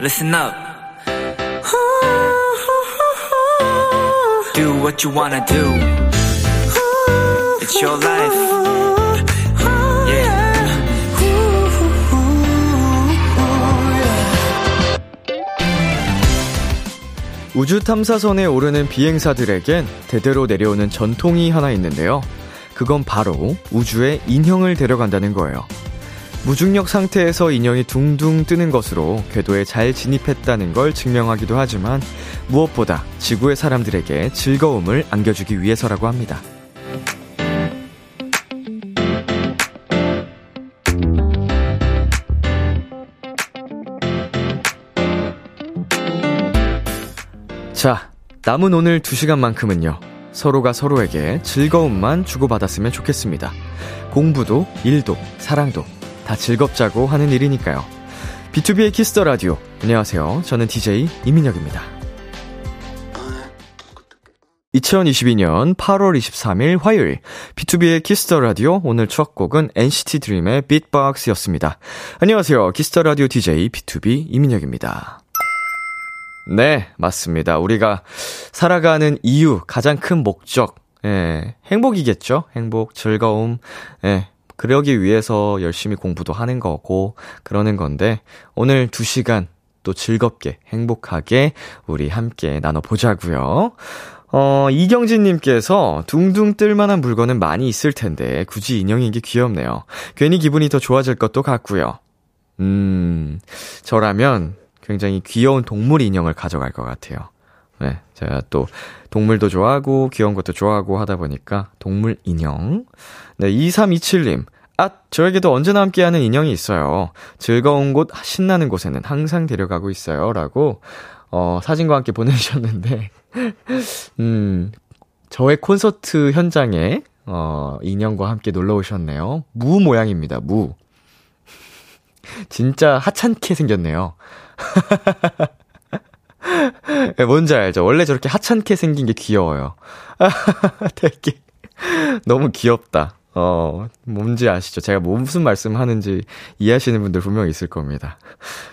listen up. Do what you wanna do. It's your life. Yeah. 우주 탐사선에 오르는 비행사들에겐 대대로 내려오는 전통이 하나 있는데요. 그건 바로 우주에 인형을 데려간다는 거예요. 무중력 상태에서 인형이 둥둥 뜨는 것으로 궤도에 잘 진입했다는 걸 증명하기도 하지만 무엇보다 지구의 사람들에게 즐거움을 안겨주기 위해서라고 합니다. 자, 남은 오늘 2시간만큼은요. 서로가 서로에게 즐거움만 주고받았으면 좋겠습니다. 공부도, 일도, 사랑도 다 즐겁자고 하는 일이니까요. 비투비의 키스 더 라디오. 안녕하세요. 저는 DJ 이민혁입니다. 2022년 8월 23일 화요일 비투비의 키스 더 라디오 오늘 첫 곡은 NCT 드림의 비트박스였습니다. 안녕하세요. 키스 더 라디오 DJ 비투비 이민혁입니다. 네, 맞습니다. 우리가 살아가는 이유, 가장 큰 목적, 예, 행복이겠죠? 행복, 즐거움, 예, 그러기 위해서 열심히 공부도 하는 거고, 그러는 건데, 오늘 두 시간 또 즐겁게, 행복하게 우리 함께 나눠보자고요 어, 이경진님께서 둥둥 뜰만한 물건은 많이 있을 텐데, 굳이 인형인 게 귀엽네요. 괜히 기분이 더 좋아질 것도 같고요. 음, 저라면 굉장히 귀여운 동물 인형을 가져갈 것 같아요. 네, 제가 또 동물도 좋아하고 귀여운 것도 좋아하고 하다 보니까 동물 인형. 네, 2327님. 아, 저에게도 언제나 함께하는 인형이 있어요. 즐거운 곳, 신나는 곳에는 항상 데려가고 있어요. 라고, 어, 사진과 함께 보내주셨는데, 음, 저의 콘서트 현장에, 어, 인형과 함께 놀러 오셨네요. 무 모양입니다, 무. 진짜 하찮게 생겼네요. 네, 뭔지 알죠? 원래 저렇게 하찮게 생긴 게 귀여워요. 되게 너무 귀엽다. 어, 뭔지 아시죠? 제가 뭐 무슨 말씀 하는지 이해하시는 분들 분명히 있을 겁니다.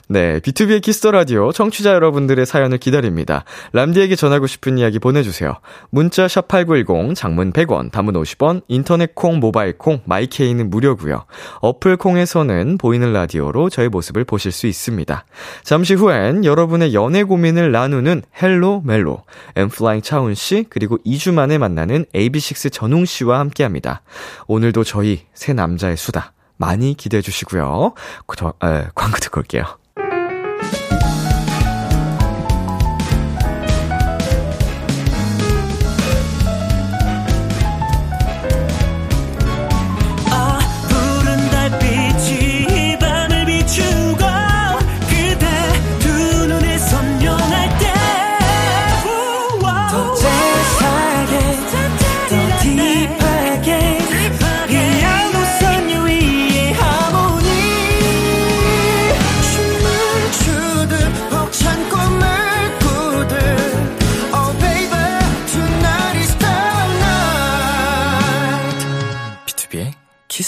네, 비투비의 키스 더 라디오 청취자 여러분들의 사연을 기다립니다. 람디에게 전하고 싶은 이야기 보내주세요. 문자 샵8910, 장문 100원, 단문 50원, 인터넷 콩, 모바일 콩, 마이케이는 무료고요. 어플 콩에서는 보이는 라디오로 저의 모습을 보실 수 있습니다. 잠시 후엔 여러분의 연애 고민을 나누는 헬로 멜로, 엔플라잉 차훈 씨, 그리고 2주 만에 만나는 AB6IX 전웅 씨와 함께 합니다. 오늘도 저희 세 남자의 수다 많이 기대해 주시고요. 저, 에, 광고 듣고 올게요.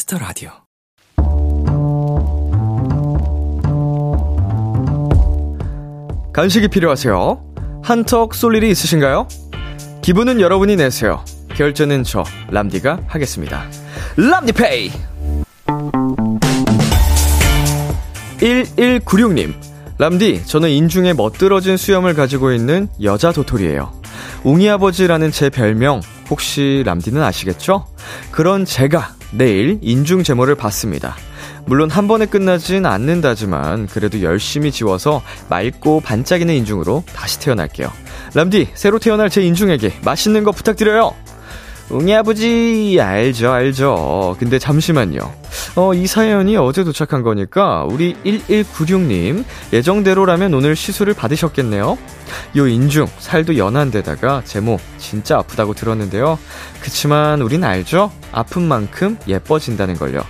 키스 더 라디오. 간식이 필요하세요? 한턱 쏠 일이 있으신가요? 기분은 여러분이 내세요. 결제는 저 람디가 하겠습니다. 람디페이. 1196님. 람디, 저는 인중에 멋들어진 수염을 가지고 있는 여자 도토리예요. 웅이 아버지라는 제 별명 혹시 람디는 아시겠죠? 그런 제가 내일 인중 제모를 받습니다. 물론 한 번에 끝나진 않는다지만 그래도 열심히 지워서 맑고 반짝이는 인중으로 다시 태어날게요. 람디, 새로 태어날 제 인중에게 맛있는 거 부탁드려요. 웅이 아버지, 알죠, 알죠. 근데 잠시만요. 어, 이 사연이 어제 도착한 거니까, 우리 1196님, 예정대로라면 오늘 시술을 받으셨겠네요? 요 인중, 살도 연한데다가, 제모, 진짜 아프다고 들었는데요. 그치만, 우린 알죠? 아픈 만큼 예뻐진다는 걸요.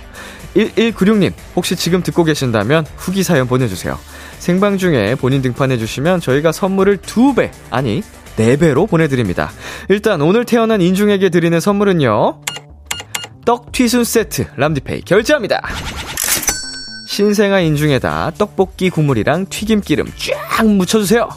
1196님, 혹시 지금 듣고 계신다면, 후기 사연 보내주세요. 생방 중에 본인 등판해주시면 저희가 선물을 두 배, 아니, 4배로 보내드립니다. 일단 오늘 태어난 인중에게 드리는 선물은요. 떡 튀순 세트 람디페이 결제합니다. 신생아 인중에다 떡볶이 국물이랑 튀김기름 쫙 묻혀주세요.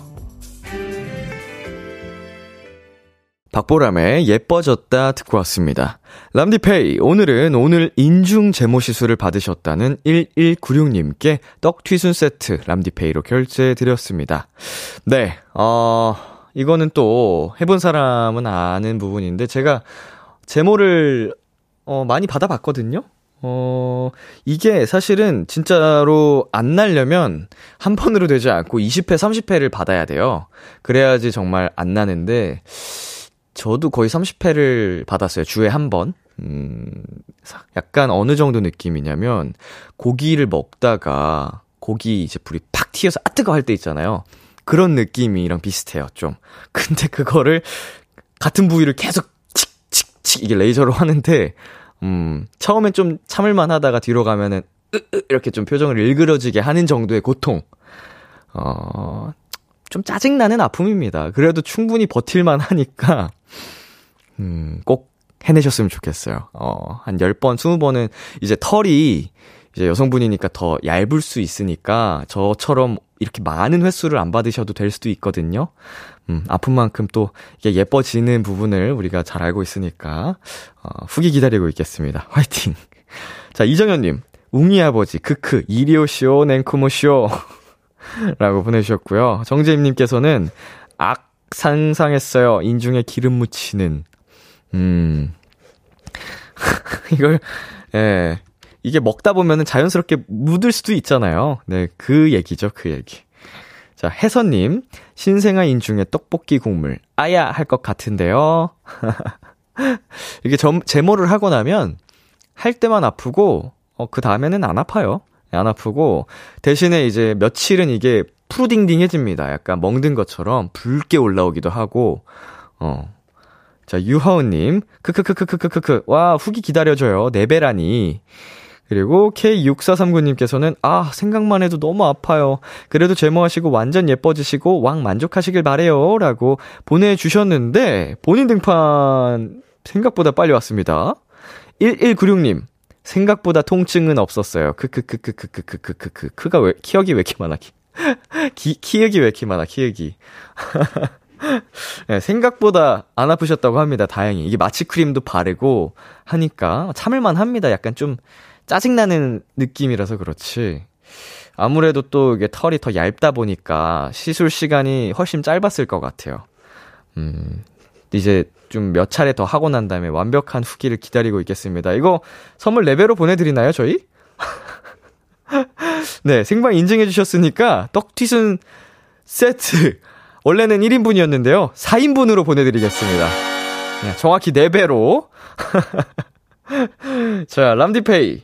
박보람의 예뻐졌다 듣고 왔습니다. 람디페이, 오늘은 오늘 인중 제모 시술을 받으셨다는 1196님께 떡튀순 세트 람디페이로 결제해드렸습니다. 네, 어, 이거는 또 해본 사람은 아는 부분인데 제가 제모를 어, 많이 받아봤거든요? 어, 이게 사실은 진짜로 안 날려면 한 번으로 되지 않고 20회, 30회를 받아야 돼요. 그래야지 정말 안 나는데, 저도 거의 30회를 받았어요. 주에 한 번. 음, 약간 어느 정도 느낌이냐면, 고기를 먹다가, 고기 이제 불이 팍 튀어서 아 뜨거 할 때 있잖아요. 그런 느낌이랑 비슷해요, 좀. 근데 그거를, 같은 부위를 계속 칙칙칙 이게 레이저로 하는데, 음, 처음엔 좀 참을만 하다가 뒤로 가면은, 이렇게 좀 표정을 일그러지게 하는 정도의 고통. 어, 좀 짜증나는 아픔입니다. 그래도 충분히 버틸만 하니까, 음, 꼭 해내셨으면 좋겠어요. 어, 한 10번, 20번은 이제 털이 이제 여성분이니까 더 얇을 수 있으니까 저처럼 이렇게 많은 횟수를 안 받으셔도 될 수도 있거든요. 음, 아픈 만큼 또 이게 예뻐지는 부분을 우리가 잘 알고 있으니까 어, 후기 기다리고 있겠습니다. 화이팅. 자, 이정현 님, 웅이 아버지, 크크, 이리오쇼, 냉쿠모쇼. 라고 보내주셨고요. 정재임님께서는 악 상상했어요. 인중에 기름 묻히는. 음. 이걸, 예. 이게 먹다 보면은 자연스럽게 묻을 수도 있잖아요. 네, 그 얘기죠, 그 얘기. 자, 혜선님, 신생아인 중에 떡볶이 국물, 아야! 할 것 같은데요. 이게 점, 제모를 하고 나면, 할 때만 아프고, 어, 그 다음에는 안 아파요. 네, 안 아프고, 대신에 이제 며칠은 이게 푸딩딩해집니다. 약간 멍든 것처럼 붉게 올라오기도 하고, 어. 자, 유하우님, 크크크크크크크, 와, 후기 기다려줘요. 네베라니. 그리고 K6439님께서는 아, 생각만 해도 너무 아파요. 그래도 제모하시고 완전 예뻐지시고 왕 만족하시길 바래요. 라고 보내주셨는데, 본인 등판 생각보다 빨리 왔습니다. 1196님, 생각보다 통증은 없었어요. 크크크크크크크크크. 크가 왜, 키역이 왜 이렇게 많아, 키. 기, 키역이 왜 이렇게 많아, 키역이. 네, 생각보다 안 아프셨다고 합니다. 다행히. 이게 마취 크림도 바르고 하니까 참을 만 합니다. 약간 좀 짜증나는 느낌이라서 그렇지. 아무래도 또 이게 털이 더 얇다 보니까 시술 시간이 훨씬 짧았을 것 같아요. 음, 이제 좀 몇 차례 더 하고 난 다음에 완벽한 후기를 기다리고 있겠습니다. 이거 선물 레벨로 보내드리나요, 저희? 네, 생방 인증해 주셨으니까 떡튀순 세트. 원래는 1인분이었는데요. 4인분으로 보내드리겠습니다. 네, 정확히 4배로. 자, 람디페이.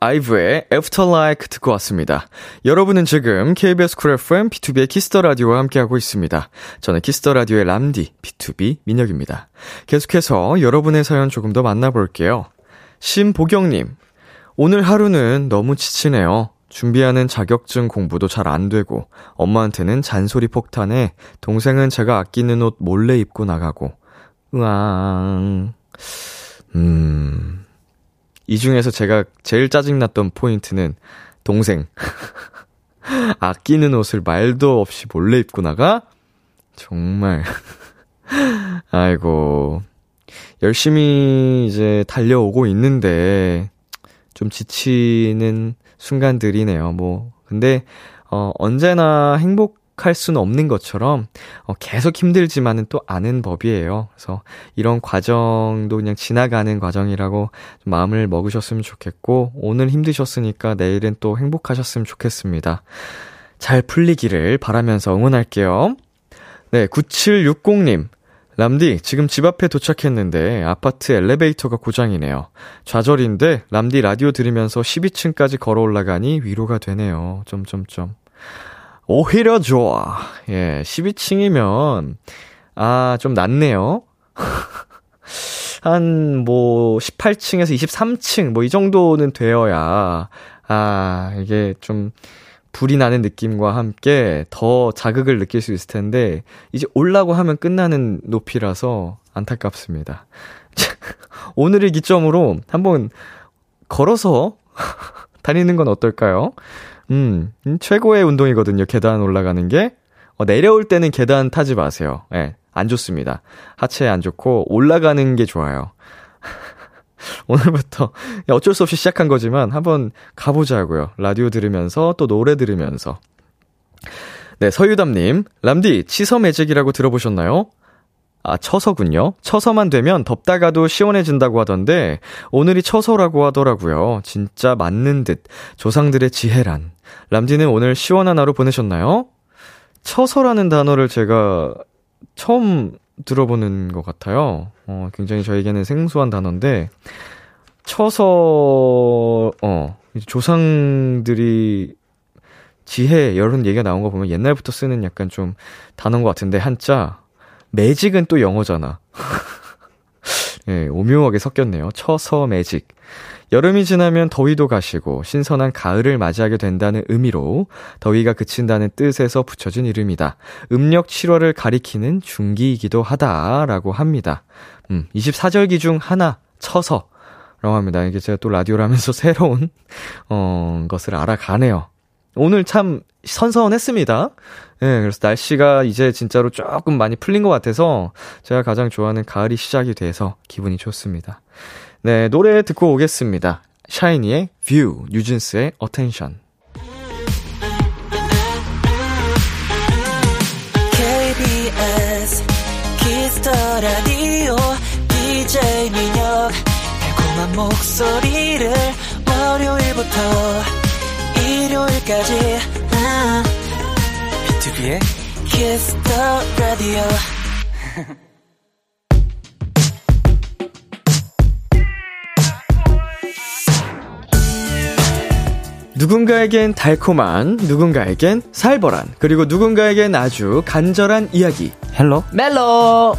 아이브의 After Like 듣고 왔습니다. 여러분은 지금 KBS 쿨 FM 비투비의 키스 더 라디오와 함께하고 있습니다. 저는 키스 더 라디오의 람디 비투비 민혁입니다. 계속해서 여러분의 사연 조금 더 만나볼게요. 심보경님, 오늘 하루는 너무 지치네요. 준비하는 자격증 공부도 잘 안 되고, 엄마한테는 잔소리 폭탄에, 동생은 제가 아끼는 옷 몰래 입고 나가고, 으앙, 음, 이 중에서 제가 제일 짜증났던 포인트는 동생. 아끼는 옷을 말도 없이 몰래 입고 나가? 정말. 아이고. 열심히 이제 달려오고 있는데, 좀 지치는 순간들이네요. 뭐. 근데, 어, 언제나 행복, 할 수는 없는 것처럼 어, 계속 힘들지만은 또 아는 법이에요. 그래서 이런 과정도 그냥 지나가는 과정이라고 좀 마음을 먹으셨으면 좋겠고 오늘 힘드셨으니까 내일은 또 행복하셨으면 좋겠습니다. 잘 풀리기를 바라면서 응원할게요. 네, 9760님. 람디, 지금 집 앞에 도착했는데 아파트 엘리베이터가 고장이네요. 좌절인데 람디 라디오 들으면서 12층까지 걸어 올라가니 위로가 되네요. 점점점. 오히려 좋아. 예, 12층이면, 아, 좀 낫네요. 한 뭐 18층에서 23층 뭐 이 정도는 되어야 아, 이게 좀 불이 나는 느낌과 함께 더 자극을 느낄 수 있을 텐데 이제 올라고 하면 끝나는 높이라서 안타깝습니다. 오늘의 기점으로 한번 걸어서 다니는 건 어떨까요? 음, 음, 최고의 운동이거든요. 계단 올라가는 게. 어, 내려올 때는 계단 타지 마세요. 예, 네, 안 좋습니다. 하체에 안 좋고 올라가는 게 좋아요. 오늘부터 어쩔 수 없이 시작한 거지만 한번 가보자고요. 라디오 들으면서 또 노래 들으면서. 네, 서유담님, 람디, 치서 매직이라고 들어보셨나요? 아, 처서군요. 처서만 되면 덥다가도 시원해진다고 하던데, 오늘이 처서라고 하더라고요. 진짜 맞는 듯. 조상들의 지혜란. 람디는 오늘 시원한 하루 보내셨나요? 처서라는 단어를 제가 처음 들어보는 것 같아요. 어, 굉장히 저에게는 생소한 단어인데, 처서, 어, 조상들이 지혜, 이런 얘기가 나온 거 보면 옛날부터 쓰는 약간 좀 단어인 것 같은데, 한자, 매직은 또 영어잖아. 예, 오묘하게 섞였네요. 처서 매직. 여름이 지나면 더위도 가시고 신선한 가을을 맞이하게 된다는 의미로 더위가 그친다는 뜻에서 붙여진 이름이다. 음력 7월을 가리키는 중기이기도 하다라고 합니다. 음, 24절기 중 하나 쳐서 라고 합니다. 이게 제가 또 라디오를 하면서 새로운 어 것을 알아가네요. 오늘 참 선선했습니다. 예, 네, 그래서 날씨가 이제 진짜로 조금 많이 풀린 것 같아서 제가 가장 좋아하는 가을이 시작이 돼서 기분이 좋습니다. 네, 노래 듣고 오겠습니다. 샤이니의 View, 뉴진스의 Attention. KBS 키스 더 라디오 DJ 민혁 달콤한 목소리를 월요일부터 일요일까지 비투비의 키스 더 라디오 누군가에겐 달콤한, 누군가에겐 살벌한, 그리고 누군가에겐 아주 간절한 이야기. 헬로 멜로!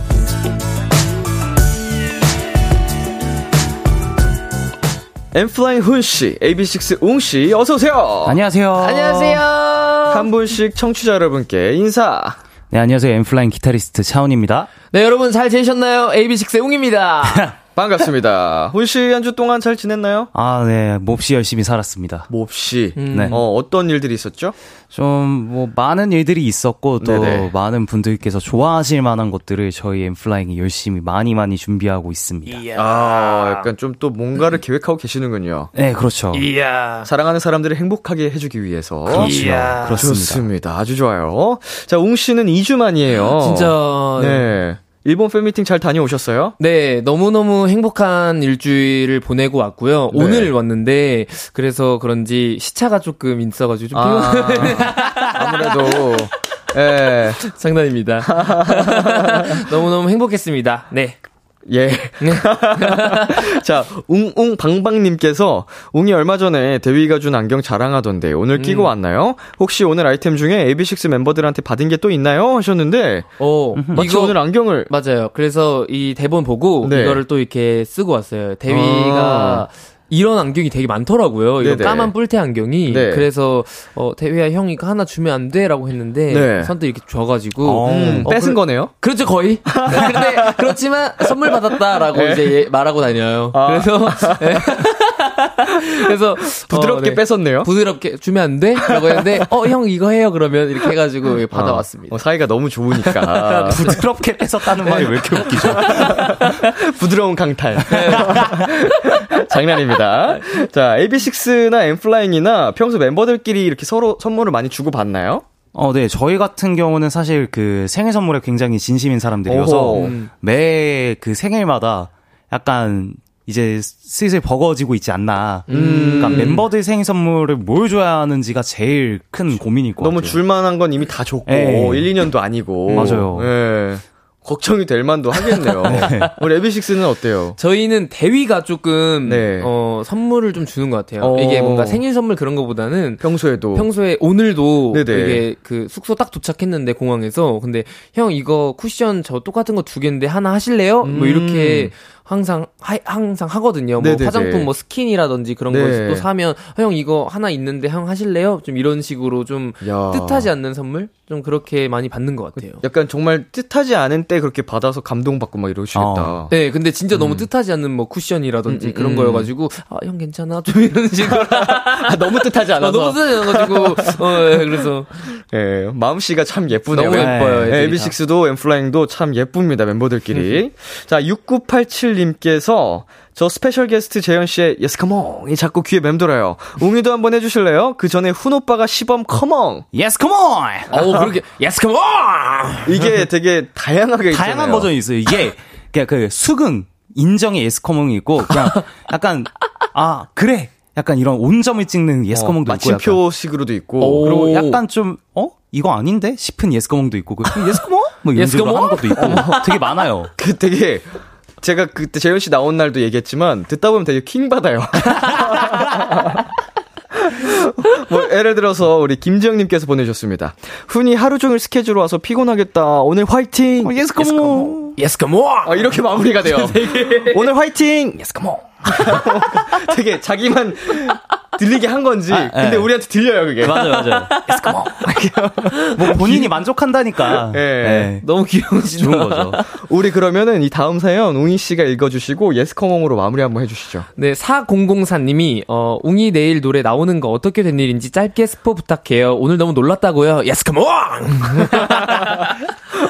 엔플라잉 훈씨, AB6IX 웅씨, 어서오세요! 안녕하세요. 안녕하세요. 한 분씩 청취자 여러분께 인사. 네, 안녕하세요. 엔플라잉 기타리스트 차훈입니다. 네, 여러분 잘 지내셨나요? AB6IX 웅입니다. 반갑습니다. 훈 씨 한 주 동안 잘 지냈나요? 아, 네. 몹시 열심히 살았습니다. 몹시. 음. 네. 어, 어떤 일들이 있었죠? 좀 뭐 많은 일들이 있었고 또 네네. 많은 분들께서 좋아하실 만한 것들을 저희 엠플라잉이 열심히 많이 많이 준비하고 있습니다. 이야. 아, 약간 좀 또 뭔가를 음. 계획하고 계시는군요. 네, 그렇죠. 이야. 사랑하는 사람들을 행복하게 해 주기 위해서. 그렇죠. 이야. 그렇습니다. 좋습니다. 아주 좋아요. 자, 웅 씨는 2주 만이에요. 진짜. 네. 일본 팬미팅 잘 다녀오셨어요? 네, 너무너무 행복한 일주일을 보내고 왔고요. 네. 오늘 왔는데, 그래서 그런지 시차가 조금 있어가지고 좀 아, 아무래도, 예. 장난입니다. 너무너무 행복했습니다. 네. 예. 네. 자, 웅웅 방방님께서 웅이 얼마 전에 대위가 준 안경 자랑하던데 오늘 끼고 음. 왔나요? 혹시 오늘 아이템 중에 AB6 멤버들한테 받은 게 또 있나요? 하셨는데, 어, 이거 오늘 안경을 맞아요. 그래서 이 대본 보고 네. 이거를 또 이렇게 쓰고 왔어요. 대위가 아. 이런 안경이 되게 많더라고요. 이거 까만 뿔테 안경이. 네. 그래서 어 대휘야 형 이거 하나 주면 안 돼라고 했는데 네. 선뜻 이렇게 줘가지고 어, 음, 어, 뺏은 그, 거네요. 그렇죠 거의. 그런데 그렇지만 선물 받았다라고 네. 이제 말하고 다녀요. 아. 그래서 네. 그래서 부드럽게 어, 네. 뺏었네요. 부드럽게 주면 안 돼? 라고 했는데 어 형 이거 해요 그러면 이렇게 해가지고 받아왔습니다. 어, 사이가 너무 좋으니까 부드럽게 뺏었다는 말이 왜 이렇게 웃기죠? 부드러운 강탈. 장난입니다. 자, AB6나 엠플라잉이나 평소 멤버들끼리 이렇게 서로 선물을 많이 주고 받나요? 어, 네. 저희 같은 경우는 사실 그 생일 선물에 굉장히 진심인 사람들이어서 음. 매그 생일마다 약간 이제 슬슬 버거지고 있지 않나. 음. 그러니까 멤버들 생일 선물을 뭘 줘야 하는지가 제일 큰 고민일 것 너무 같아요. 너무 줄만한 건 이미 다 줬고, 네. 1, 2년도 아니고. 맞아요. 네. 걱정이 될 만도 하겠네요. 네. 우리 에비식스는 어때요? 저희는 대위가 조금 네. 어, 선물을 좀 주는 것 같아요. 어... 이게 뭔가 생일 선물 그런 거보다는 평소에도 평소에 오늘도 네네. 이게 그 숙소 딱 도착했는데 공항에서 근데 형 이거 쿠션 저 똑같은 거 두 개인데 하나 하실래요? 뭐 음... 뭐 이렇게 항상 하, 항상 하거든요. 뭐 네네네. 화장품 뭐 스킨이라든지 그런 네. 거또 사면 아, 형 이거 하나 있는데 형 하실래요? 좀 이런 식으로 좀 야. 뜻하지 않는 선물 좀 그렇게 많이 받는 것 같아요. 약간 정말 뜻하지 않은 때 그렇게 받아서 감동받고 막 이러시겠다. 어. 네, 근데 진짜 음. 너무 뜻하지 않는 뭐 쿠션이라든지 음, 음, 그런 음. 거여가지고 아 형 괜찮아 좀 이런 식으로 아, 너무 뜻하지 않아서 아, 너무 뜻하지 않아가지고 어 네, 그래서 예 마음 씨가 참 예쁘네요. 너무 예뻐요. 네, AB6IX도 엔플라잉도 참 예쁩니다 멤버들끼리. 자 6987. 님께서 저 스페셜 게스트 재현 씨의 yes come on이 자꾸 귀에 맴돌아요. 웅이도 한번 해주실래요? 그 전에 훈 오빠가 시범 come on. Yes come on. 어 그렇게 Yes come on. 이게 되게 다양하게 다양한 있잖아요. 버전이 있어요. 이게 그냥 그 수긍 인정의 yes come on이 있고 그냥 약간 아 그래. 약간 이런 온점을 찍는 yes come on도 어, 있고 마침표식으로도 있고 오. 그리고 약간 좀 어? 이거 아닌데 싶은 yes come on도 있고 그 yes come on? 뭐 이런 식으로 하는 것도 있고 되게 많아요. 그 되게 제가 그때 재현 씨 나온 날도 얘기했지만 듣다 보면 되게 킹 받아요. 뭐 예를 들어서 우리 김지영님께서 보내주셨습니다. 훈이 하루 종일 스케줄 와서 피곤하겠다. 오늘 화이팅. 어, yes come on. Yes come on. 어, 이렇게 마무리가 돼요. 오늘 화이팅. Yes come on. 되게 자기만 들리게 한 건지. 아, 근데 네. 우리한테 들려요, 그게. 맞아요, 맞아요. Yes come on. 뭐 본인이 만족한다니까. 네. 네. 너무 귀여우시죠. 좋은 거죠. 우리 그러면은 이 다음 사연 웅이 씨가 읽어주시고 yes come on으로 마무리 한번 해주시죠. 네, 4004님이 어 웅이 내일 노래 나오는 거 어떻게 된 일인지 짧게 스포 부탁해요. 오늘 너무 놀랐다고요. Yes come on.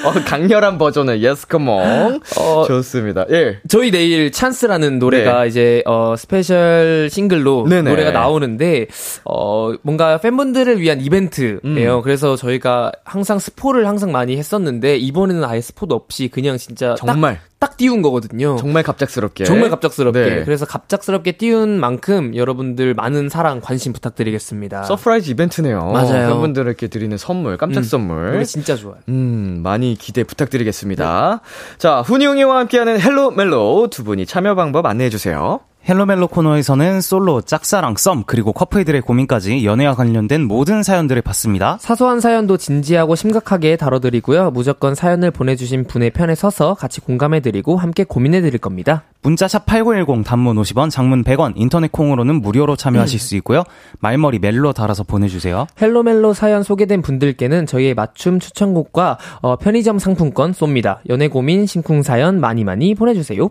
어, 강렬한 버전의 Yes come on. 어, 좋습니다. 예. 저희 내일 찬스라는 노래가 네. 이제 어 special 싱글로 네네. 노래가 나오는데 어 뭔가 팬분들을 위한 이벤트예요. 음. 그래서 저희가 항상 스포를 항상 많이 했었는데 이번에는 아예 스포도 없이 그냥 진짜 정말 딱, 딱 띄운 거거든요. 정말 갑작스럽게. 정말 갑작스럽게. 네. 그래서 갑작스럽게 띄운 만큼 여러분들 많은 사랑, 관심 부탁드리겠습니다. surprise 이벤트네요. 맞아요. 팬분들에게 드리는 선물, 깜짝 음, 선물. 노래 진짜 좋아요. 음, 많이 기대 부탁드리겠습니다. 네. 자, 훈이 웅이와 함께하는 헬로 멜로 두 분이 참여 방법 안내해 주세요. 헬로멜로 코너에서는 솔로, 짝사랑, 썸, 그리고 커플들의 고민까지 연애와 관련된 모든 사연들을 받습니다. 사소한 사연도 진지하고 심각하게 다뤄드리고요. 무조건 사연을 보내주신 분의 편에 서서 같이 공감해드리고 함께 고민해드릴 겁니다. 문자샵 8910 단문 50원, 장문 100원, 인터넷 콩으로는 무료로 참여하실 음. 수 있고요. 말머리 멜로 달아서 보내주세요. 헬로멜로 사연 소개된 분들께는 저희의 맞춤 추천곡과 어, 편의점 상품권 쏩니다. 연애 고민, 심쿵 사연 많이 많이 보내주세요.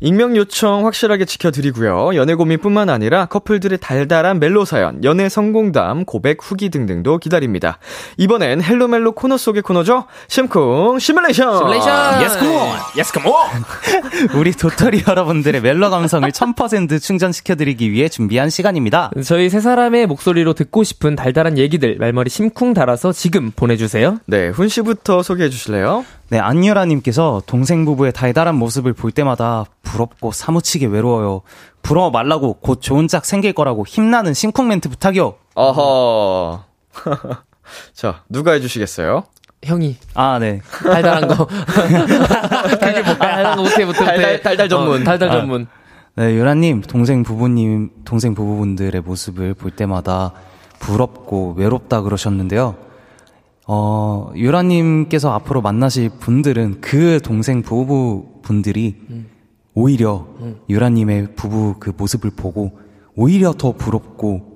익명 요청 확실하게 지켜드리고요. 연애 고민뿐만 아니라 커플들의 달달한 멜로 사연, 연애 성공담, 고백 후기 등등도 기다립니다. 이번엔 헬로멜로 코너 속의 코너죠. 심쿵 시뮬레이션. 시뮬레이션. Yes come on. Yes come on. 우리 도토리 여러분들의 멜로 감성을 1000% 충전시켜드리기 위해 준비한 시간입니다. 저희 세 사람의 목소리로 듣고 싶은 달달한 얘기들 말머리 심쿵 달아서 지금 보내주세요. 네, 훈 씨부터 소개해 주실래요? 네, 안유라님께서 동생 부부의 달달한 모습을 볼 때마다 부럽고 사무치게 외로워요. 부러워 말라고 곧 좋은 짝 생길 거라고 힘나는 심쿵 멘트 부탁이요. 어허. 자, 누가 해주시겠어요? 형이. 아, 네. 달달한 거. 그게 뭐야? 달달한 거 못해, 못해, 달달, 달달 전문. 어, 달달 아. 전문. 네, 유라님, 동생 부부님, 동생 부부분들의 모습을 볼 때마다 부럽고 외롭다 그러셨는데요. 어, 유라님께서 앞으로 만나실 분들은 그 동생 부부 분들이 음. 오히려 음. 유라님의 부부 그 모습을 보고 오히려 더 부럽고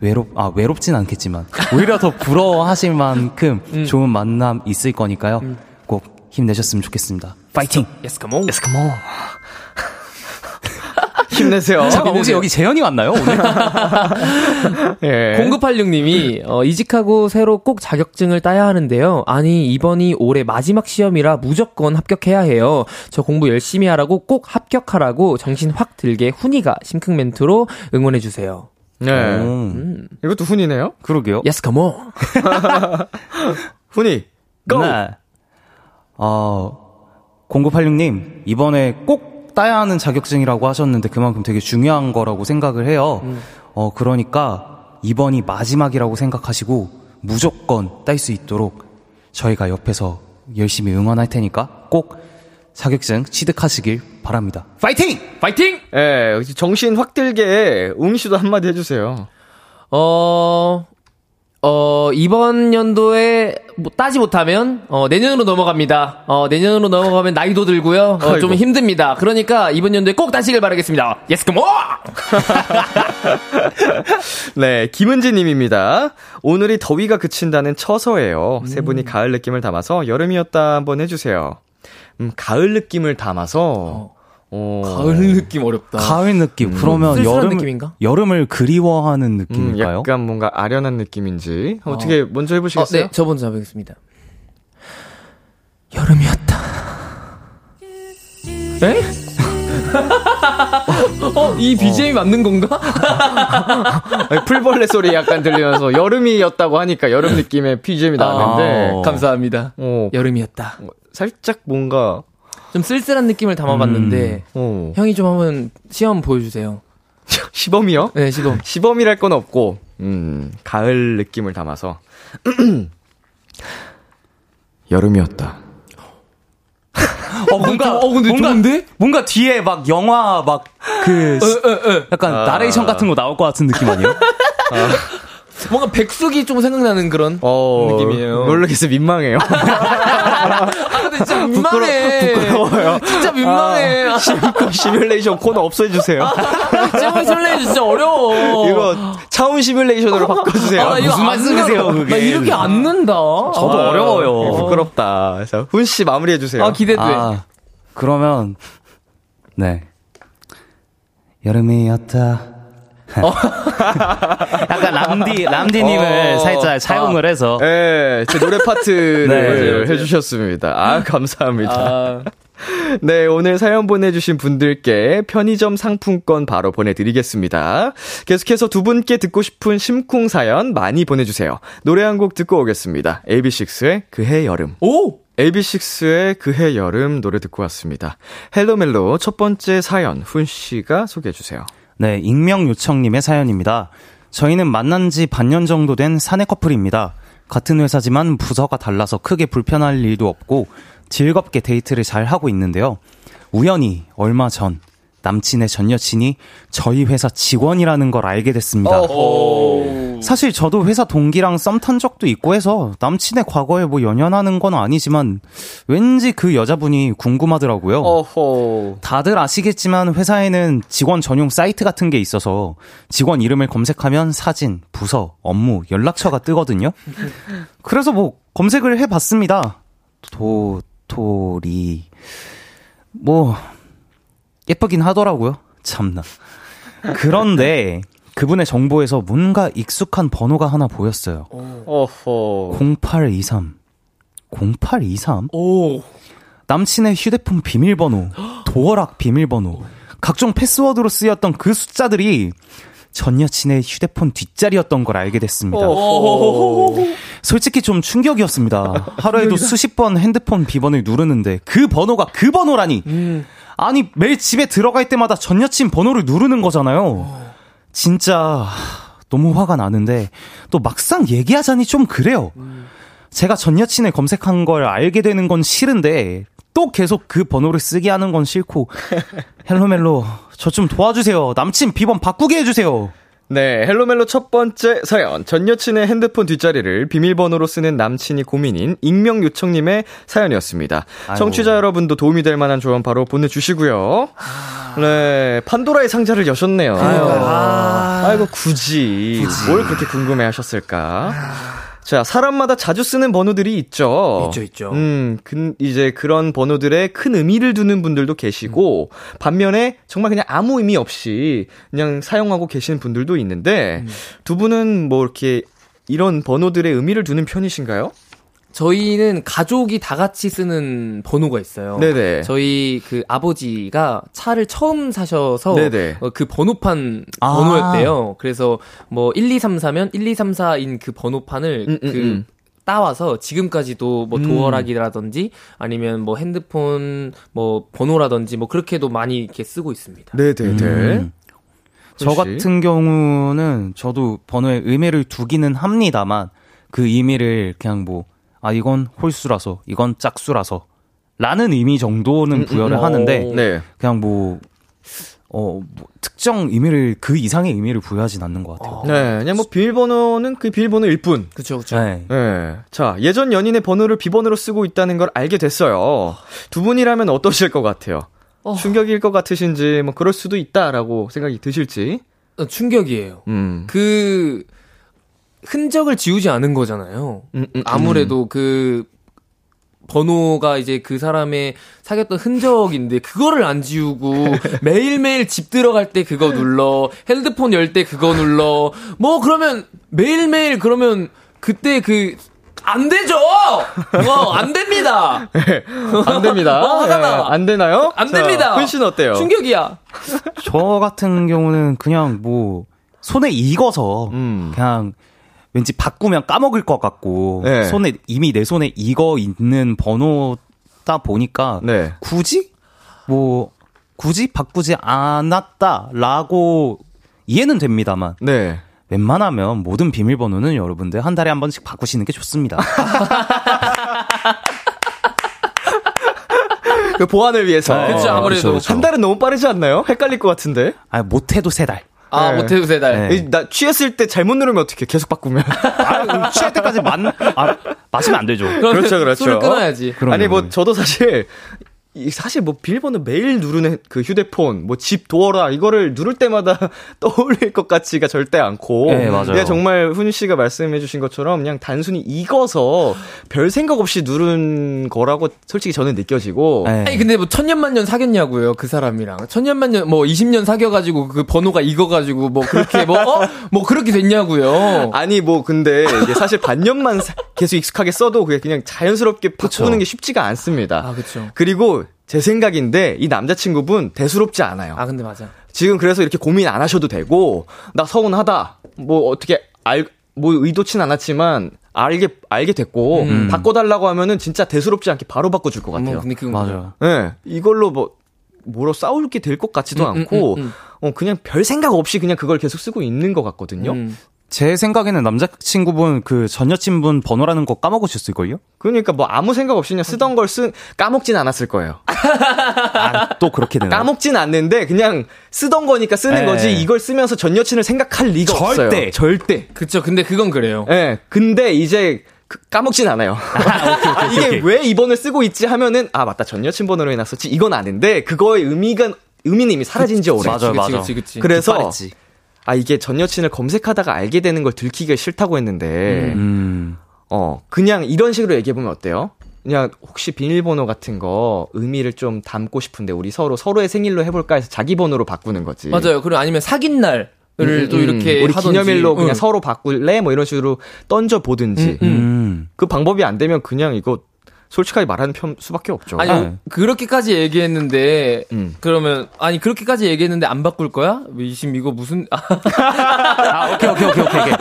외롭 아 외롭진 않겠지만 오히려 더 부러워하실 만큼 음. 좋은 만남 있을 거니까요. 음. 꼭 힘내셨으면 좋겠습니다. 파이팅! Yes come on. Yes come on. 힘내세요. 잠깐 혹시 여기 재현이 왔나요 오늘? 예. 0986님이 어, 이직하고 새로 꼭 자격증을 따야 하는데요. 아니 이번이 올해 마지막 시험이라 무조건 합격해야 해요. 저 공부 열심히 하라고 꼭 합격하라고 정신 확 들게 훈이가 심쿵 멘트로 응원해 주세요. 네. 음. 이것도 훈이네요? 그러게요. Yes, come on. 훈이, go! 네. 어, 0986님, 이번에 꼭 따야 하는 자격증이라고 하셨는데 그만큼 되게 중요한 거라고 생각을 해요. 음. 어, 그러니까 이번이 마지막이라고 생각하시고 무조건 딸 수 있도록 저희가 옆에서 열심히 응원할 테니까 꼭 자격증 취득하시길 바랍니다. 파이팅! 파이팅! 예, 네, 정신 확 들게 씨도 한마디 해주세요. 어, 어, 이번 연도에 뭐 따지 못하면 어, 내년으로 넘어갑니다. 어, 내년으로 넘어가면 나이도 들고요. 어, 좀 힘듭니다. 그러니까 이번 연도에 꼭 따시길 바라겠습니다. Yes come on! 네, 김은지 님입니다. 오늘이 더위가 그친다는 처서예요. 음. 세 분이 가을 느낌을 담아서 여름이었다 한번 해 주세요. 음, 가을 느낌을 담아서 어. 어. 가을 느낌 어렵다. 가을 느낌. 음. 그러면 여름 느낌인가? 여름을 그리워하는 음, 느낌일까요? 음, 약간 뭔가 아련한 느낌인지. 어. 떻게 먼저 해보시겠어요? 어, 네, 저 먼저 해보겠습니다. 여름이었다. 에? 어, 이 BGM이 맞는 건가? 풀벌레 소리 약간 들리면서 여름이었다고 하니까 여름 느낌의 BGM이 나왔는데. 아, 감사합니다. 어, 여름이었다. 살짝 뭔가 좀 쓸쓸한 느낌을 담아봤는데 음. 어. 형이 좀 한번 시험 보여주세요. 시범이요? 네, 시범. 시범이랄 건 없고, 음, 가을 느낌을 담아서. 여름이었다. 어, 뭔가, 어, 근데 뭔가, 좋은데? 뭔가 뒤에 막 영화 막 그, 어, 어, 어. 약간 아. 나레이션 같은 거 나올 것 같은 느낌 아니에요? 아. 뭔가 백숙이 좀 생각나는 그런 어, 느낌이에요. 모르겠어 민망해요. 아, 근데 진짜 민망해. 부끄러, 워요 진짜 민망해. 아, 시뮬레이션 코너 없애주세요. 아, 시뮬레이션 진짜 어려워. 이거 차운 시뮬레이션으로 바꿔주세요. 아, 무슨 말씀이세요, 그게? 나 이렇게 안 는다. 저도 아, 어려워요. 부끄럽다. 그래서 훈씨 마무리해주세요. 아, 기대돼. 아, 그러면, 네. 여름이었다. 어. 약간 람디 람디님을 어, 살짝 차용을 아, 해서 네, 제 노래 파트를 네, 해주셨습니다. 아 감사합니다. 아. 네, 오늘 사연 보내주신 분들께 편의점 상품권 바로 보내드리겠습니다. 계속해서 두 분께 듣고 싶은 심쿵 사연 많이 보내주세요. 노래 한 곡 듣고 오겠습니다. AB6IX의 그해 여름. 오! AB6IX의 그해 여름 노래 듣고 왔습니다. 헬로멜로 첫 번째 사연 훈 씨가 소개해 주세요. 네, 익명 요청님의 사연입니다. 저희는 만난 지 반년 정도 된 사내 커플입니다. 같은 회사지만 부서가 달라서 크게 불편할 일도 없고 즐겁게 데이트를 잘 하고 있는데요. 우연히 얼마 전 남친의 전 여친이 저희 회사 직원이라는 걸 알게 됐습니다. 사실 저도 회사 동기랑 썸 탄 적도 있고 해서 남친의 과거에 뭐 연연하는 건 아니지만 왠지 그 여자분이 궁금하더라고요. 어허. 다들 아시겠지만 회사에는 직원 전용 사이트 같은 게 있어서 직원 이름을 검색하면 사진, 부서, 업무, 연락처가 뜨거든요. 그래서 뭐 검색을 해봤습니다. 도토리 뭐 예쁘긴 하더라고요. 참나. 그런데 그분의 정보에서 뭔가 익숙한 번호가 하나 보였어요. 어허. 0823. 0823? 오. 남친의 휴대폰 비밀번호, 도어락 비밀번호, 각종 패스워드로 쓰였던 그 숫자들이 전 여친의 휴대폰 뒷자리였던 걸 알게 됐습니다. 솔직히 좀 충격이었습니다. 하루에도 수십 번 핸드폰 비번을 누르는데 그 번호가 그 번호라니. 음. 아니 매일 집에 들어갈 때마다 전 여친 번호를 누르는 거잖아요. 진짜 너무 화가 나는데 또 막상 얘기하자니 좀 그래요. 제가 전 여친을 검색한 걸 알게 되는 건 싫은데 또 계속 그 번호를 쓰게 하는 건 싫고 헬로멜로 저 좀 도와주세요. 남친 비번 바꾸게 해주세요. 네, 헬로멜로 첫 번째 사연. 전 여친의 핸드폰 뒷자리를 비밀번호로 쓰는 남친이 고민인 익명 요청님의 사연이었습니다. 아이고. 청취자 여러분도 도움이 될 만한 조언 바로 보내주시고요. 아... 네, 판도라의 상자를 여셨네요. 아유. 아... 아이고, 굳이. 굳이. 뭘 그렇게 궁금해 하셨을까? 아... 자, 사람마다 자주 쓰는 번호들이 있죠. 있죠, 있죠. 음, 그, 이제 그런 번호들에 큰 의미를 두는 분들도 계시고, 음. 반면에 정말 그냥 아무 의미 없이 그냥 사용하고 계시는 분들도 있는데, 음. 두 분은 뭐 이렇게 이런 번호들의 의미를 두는 편이신가요? 저희는 가족이 다 같이 쓰는 번호가 있어요. 네네. 저희 그 아버지가 차를 처음 사셔서 네네. 어, 그 번호판 아. 번호였대요. 그래서 뭐 1234면 1234인 그 번호판을 음, 음, 그 음. 따와서 지금까지도 뭐 음. 도어락이라든지 아니면 뭐 핸드폰 뭐 번호라든지 뭐 그렇게도 많이 이렇게 쓰고 있습니다. 네네네. 음. 저 같은 경우는 저도 번호에 의미를 두기는 합니다만 그 의미를 그냥 뭐 아, 이건 홀수라서, 이건 짝수라서, 라는 의미 정도는 음, 음. 부여를 음, 하는데, 네. 그냥 뭐, 어, 뭐, 특정 의미를, 그 이상의 의미를 부여하진 않는 것 같아요. 네, 그냥 뭐 비밀번호는 그 비밀번호일 뿐. 그쵸, 그쵸. 네. 네. 자, 예전 연인의 번호를 비번호로 쓰고 있다는 걸 알게 됐어요. 두 분이라면 어떠실 것 같아요? 어. 충격일 것 같으신지, 뭐, 그럴 수도 있다라고 생각이 드실지. 어, 충격이에요. 음. 그, 흔적을 지우지 않은 거잖아요. 음, 음, 음. 아무래도 그, 번호가 이제 그 사람의 사귀었던 흔적인데 그거를 안 지우고 매일매일 집 들어갈 때 그거 눌러 핸드폰 열 때 그거 눌러 뭐 그러면 매일매일 그러면 그때 그 안 되죠! 어, 안 됩니다! 네, 안 됩니다. 어, 화가 나. 네, 안 되나요? 안 자, 됩니다! 훈 어때요? 충격이야. 저 같은 경우는 그냥 뭐, 손에 익어서, 음. 그냥, 왠지 바꾸면 까먹을 것 같고 네. 손에 이미 내 손에 익어 있는 번호다 보니까 네. 굳이 뭐 굳이 바꾸지 않았다라고 이해는 됩니다만 네. 웬만하면 모든 비밀번호는 여러분들 한 달에 한 번씩 바꾸시는 게 좋습니다. 그 보안을 위해서. 네, 그렇죠. 아무래도 그렇죠, 그렇죠. 한 달은 너무 빠르지 않나요? 헷갈릴 것 같은데. 아 못해도 세 달. 아, 네. 못해도 세 달. 네. 나 취했을 때 잘못 누르면 어떻게 계속 바꾸면. 아, 취할 때까지 만, 아, 마시면 안 되죠. 그렇죠, 그렇죠. 술을 끊어야지. 아니, 뭐, 저도 사실, 사실 뭐 비밀번호 매일 누르는 그 휴대폰, 뭐 집 도어라 이거를 누를 때마다 떠올릴 것 같지가 절대 않고. 네, 맞아요. 그냥 정말 훈 씨가 말씀해 주신 것처럼 그냥 단순히 익어서 별 생각 없이 누른 거라고 솔직히 저는 느껴지고. 네. 아니 근데 뭐 천년만년 사귀었냐고요, 그 사람이랑. 천년만년 뭐 20년 사귀어 가지고 그 번호가 익어 가지고 뭐 그렇게 뭐 어? 뭐 그렇게 됐냐고요. 아니 뭐 근데 이게 사실 반년만 계속 익숙하게 써도 그게 그냥 자연스럽게 바꾸는 그쵸. 게 쉽지가 않습니다. 아, 그렇죠. 그리고 제 생각인데 이 남자친구분 대수롭지 않아요. 아 근데 맞아. 지금 그래서 이렇게 고민 안 하셔도 되고 나 서운하다. 뭐 어떻게 알 뭐 의도치 않았지만 알게 알게 됐고 음. 바꿔달라고 하면은 진짜 대수롭지 않게 바로 바꿔줄 것 같아요. 음, 근데 그건 맞아요. 예, 네, 이걸로 뭐 뭐로 싸울 게 될 것 같지도 음, 음 않고 음, 음, 어 그냥 별 생각 없이 그냥 그걸 계속 쓰고 있는 것 같거든요. 제 생각에는 남자친구분 그 전 여친분 번호라는 거 까먹으셨을 걸요? 그러니까 뭐 아무 생각 없이 그냥 쓰던 걸 쓴, 까먹진 않았을 거예요. 아, 또 그렇게 되나 까먹진 않는데 그냥 쓰던 거니까 쓰는 에 거지 이걸 쓰면서 전 여친을 생각할 리가 절대. 없어요. 절대. 절대. 그쵸. 근데 그건 그래요. 예. 네, 근데 이제 그 까먹진 않아요. 아, 오케이, 오케이, 이게 오케이. 왜 이번을 쓰고 있지 하면은 아 맞다 전 여친 번호로 해놨었지 이건 아는데 그거의 의미가 의미는 이미 사라진 지 오래. 맞아 맞아. 그치, 그치, 그래서 아 이게 전 여친을 검색하다가 알게 되는 걸 들키기가 싫다고 했는데 음. 어 그냥 이런 식으로 얘기해 보면 어때요? 그냥 혹시 비밀번호 같은 거 의미를 좀 담고 싶은데 우리 서로 서로의 생일로 해볼까 해서 자기 번호로 바꾸는 거지. 맞아요. 그리고 아니면 사귄 날. 을또 음, 이렇게 우리 하던지. 기념일로 그냥 응. 서로 바꿀래 뭐 이런 식으로 던져 보든지 음, 음. 그 방법이 안 되면 그냥 이거 솔직하게 말하는 편 수밖에 없죠. 아니 네. 그렇게까지 얘기했는데 음. 그러면 아니 그렇게까지 얘기했는데 안 바꿀 거야? 지금 이거 무슨 아 오케이 오케이 오케이 오케이.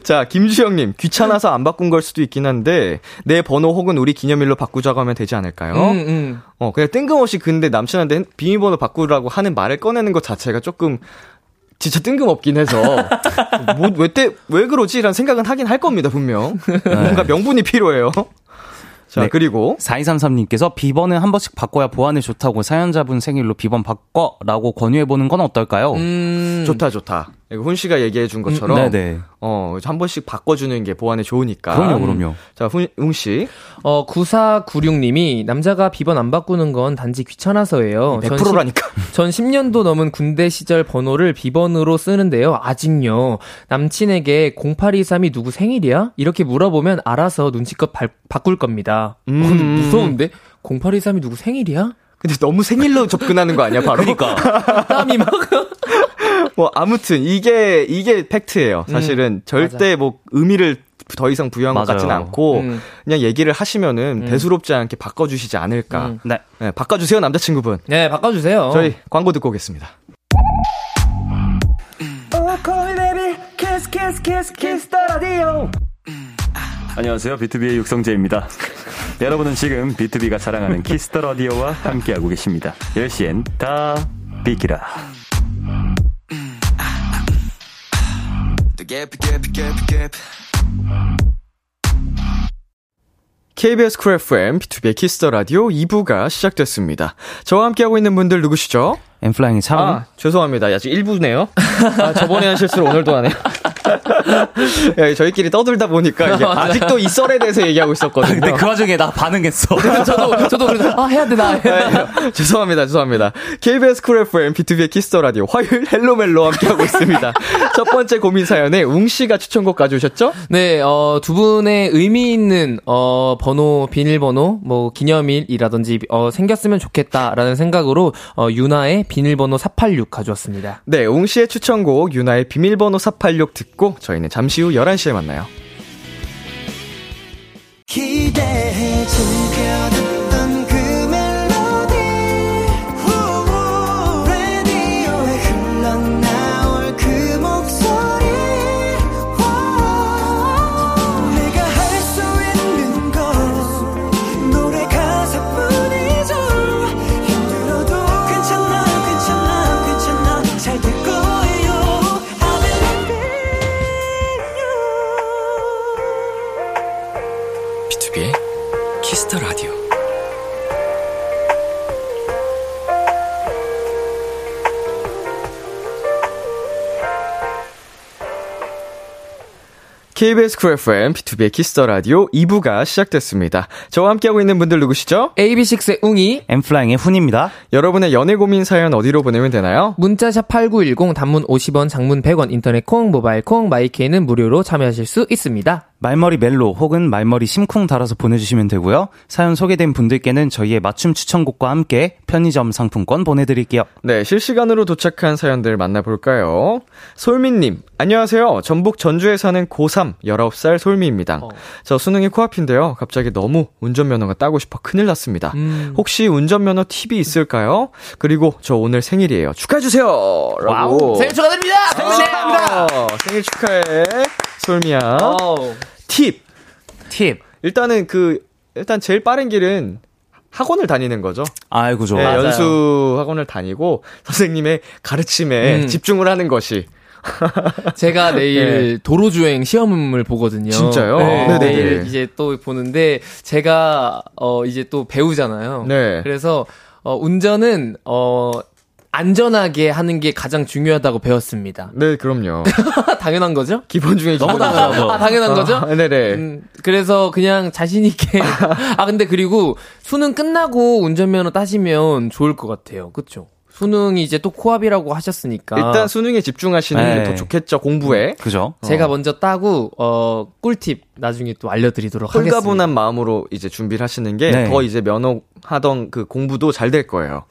자 김주영님 귀찮아서 안 바꾼 걸 수도 있긴 한데 내 번호 혹은 우리 기념일로 바꾸자고 하면 되지 않을까요? 음, 음. 어 그냥 뜬금없이 근데 남친한테 비밀번호 바꾸라고 하는 말을 꺼내는 것 자체가 조금 진짜 뜬금없긴 해서 뭐왜때왜 왜 그러지라는 생각은 하긴 할 겁니다 분명 네. 뭔가 명분이 필요해요. 자, 네. 그리고 4233님께서 비번은 한 번씩 바꿔야 보안에 좋다고 사연자분 생일로 비번 바꿔라고 권유해 보는 건 어떨까요? 음, 좋다 좋다. 훈 씨가 얘기해 준 것처럼 음, 네네. 어, 한 번씩 바꿔주는 게 보안에 좋으니까. 그럼요, 그럼요. 자, 훈, 훈 씨. 어, 9496님이 남자가 비번 안 바꾸는 건 단지 귀찮아서예요. 100%라니까. 전, 10, 전 10년도 넘은 군대 시절 번호를 비번으로 쓰는데요. 아직요. 남친에게 0823이 누구 생일이야? 이렇게 물어보면 알아서 눈치껏 바, 바꿀 겁니다. 음. 어, 무서운데? 0823이 누구 생일이야? 근데 너무 생일로 접근하는 거 아니야, 바로? 그러니까. 땀이 막. 뭐 아무튼 이게 이게 팩트예요. 음, 사실은 음, 절대 맞아. 뭐 의미를 더 이상 부여한 맞아요. 것 같지는 않고 음. 그냥 얘기를 하시면은 음. 대수롭지 않게 바꿔주시지 않을까. 음. 네. 네, 바꿔주세요 남자친구분. 네, 바꿔주세요. 저희 광고 듣고 오겠습니다. 안녕하세요. 비투비의 육성재입니다. 여러분은 지금 비투비가 자랑하는 키스 더 라디오와 함께하고 계십니다. 10시엔 다 비키라. KBS 쿨 FM, 비투비의 키스 더 라디오 2부가 시작됐습니다. 저와 함께하고 있는 분들 누구시죠? 엔플라잉의 차훈. 아, 죄송합니다. 아직 1부네요. 아, 저번에 한 실수를 오늘도 하네요. 야, 저희끼리 떠들다 보니까 이게 아직도 이 썰에 대해서 얘기하고 있었거든요. 근데 그 와중에 나 반응했어. 저도 저도 그래서 아 해야 되나. 해야 되나. 네, 죄송합니다, 죄송합니다. KBS 쿨 FM 비투비의 키스 더 라디오 화요일 헬로멜로 함께 하고 있습니다. 첫 번째 고민 사연에 웅 씨가 추천곡 가져오셨죠? 네, 어, 두 분의 의미 있는 어 번호 비밀번호 뭐 기념일이라든지 어 생겼으면 좋겠다라는 생각으로 어 윤하의 비밀번호 486 가져왔습니다. 네, 웅 씨의 추천곡 윤하의 비밀번호 486 듣고 저희는 잠시 후 11시에 만나요. 기대해 KBS 쿨 FM, 비투비의 키스 더 라디오 2부가 시작됐습니다. 저와 함께하고 있는 분들 누구시죠? AB6IX의 웅이, 엔플라잉의 훈입니다. 여러분의 연애 고민 사연 어디로 보내면 되나요? 문자샵 8910, 단문 50원, 장문 100원, 인터넷 콩, 모바일 콩, 마이케이는 무료로 참여하실 수 있습니다. 말머리 멜로 혹은 말머리 심쿵 달아서 보내주시면 되고요. 사연 소개된 분들께는 저희의 맞춤 추천곡과 함께 편의점 상품권 보내드릴게요. 네, 실시간으로 도착한 사연들 만나볼까요? 솔미님, 안녕하세요. 전북 전주에 사는 고3 19살 솔미입니다. 어. 저 수능이 코앞인데요. 갑자기 너무 운전면허가 따고 싶어 큰일 났습니다. 음. 혹시 운전면허 팁이 있을까요? 그리고 저 오늘 생일이에요. 축하해주세요! 라고. 와우. 생일 축하드립니다! 생일 축하합니다! 생일 축하해. 솔미야. 팁. 팁. 일단은 그, 일단 제일 빠른 길은 학원을 다니는 거죠. 아이고, 좋아. 네, 연수 학원을 다니고 선생님의 가르침에 음. 집중을 하는 것이. 제가 내일 네. 도로 주행 시험을 보거든요. 진짜요? 네, 네 내일 이제 또 보는데 제가 어 이제 또 배우잖아요. 네. 그래서 어 운전은 어 안전하게 하는 게 가장 중요하다고 배웠습니다. 네, 그럼요. 당연한 거죠? 기본 중에 너무 당연하죠. 아, 당연한 거죠? 아, 네네. 음, 그래서 그냥 자신 있게. 아, 근데 그리고 수능 끝나고 운전면허 따시면 좋을 것 같아요. 그쵸? 수능이 이제 또 코앞이라고 하셨으니까 일단 수능에 집중하시는 네. 게더 좋겠죠 공부에 그죠 제가 어. 먼저 따고 어 꿀팁 나중에 또 알려드리도록 하겠습니다 홀가분한 마음으로 이제 준비를 하시는 게더 네. 이제 면허 하던 그 공부도 잘 될 거예요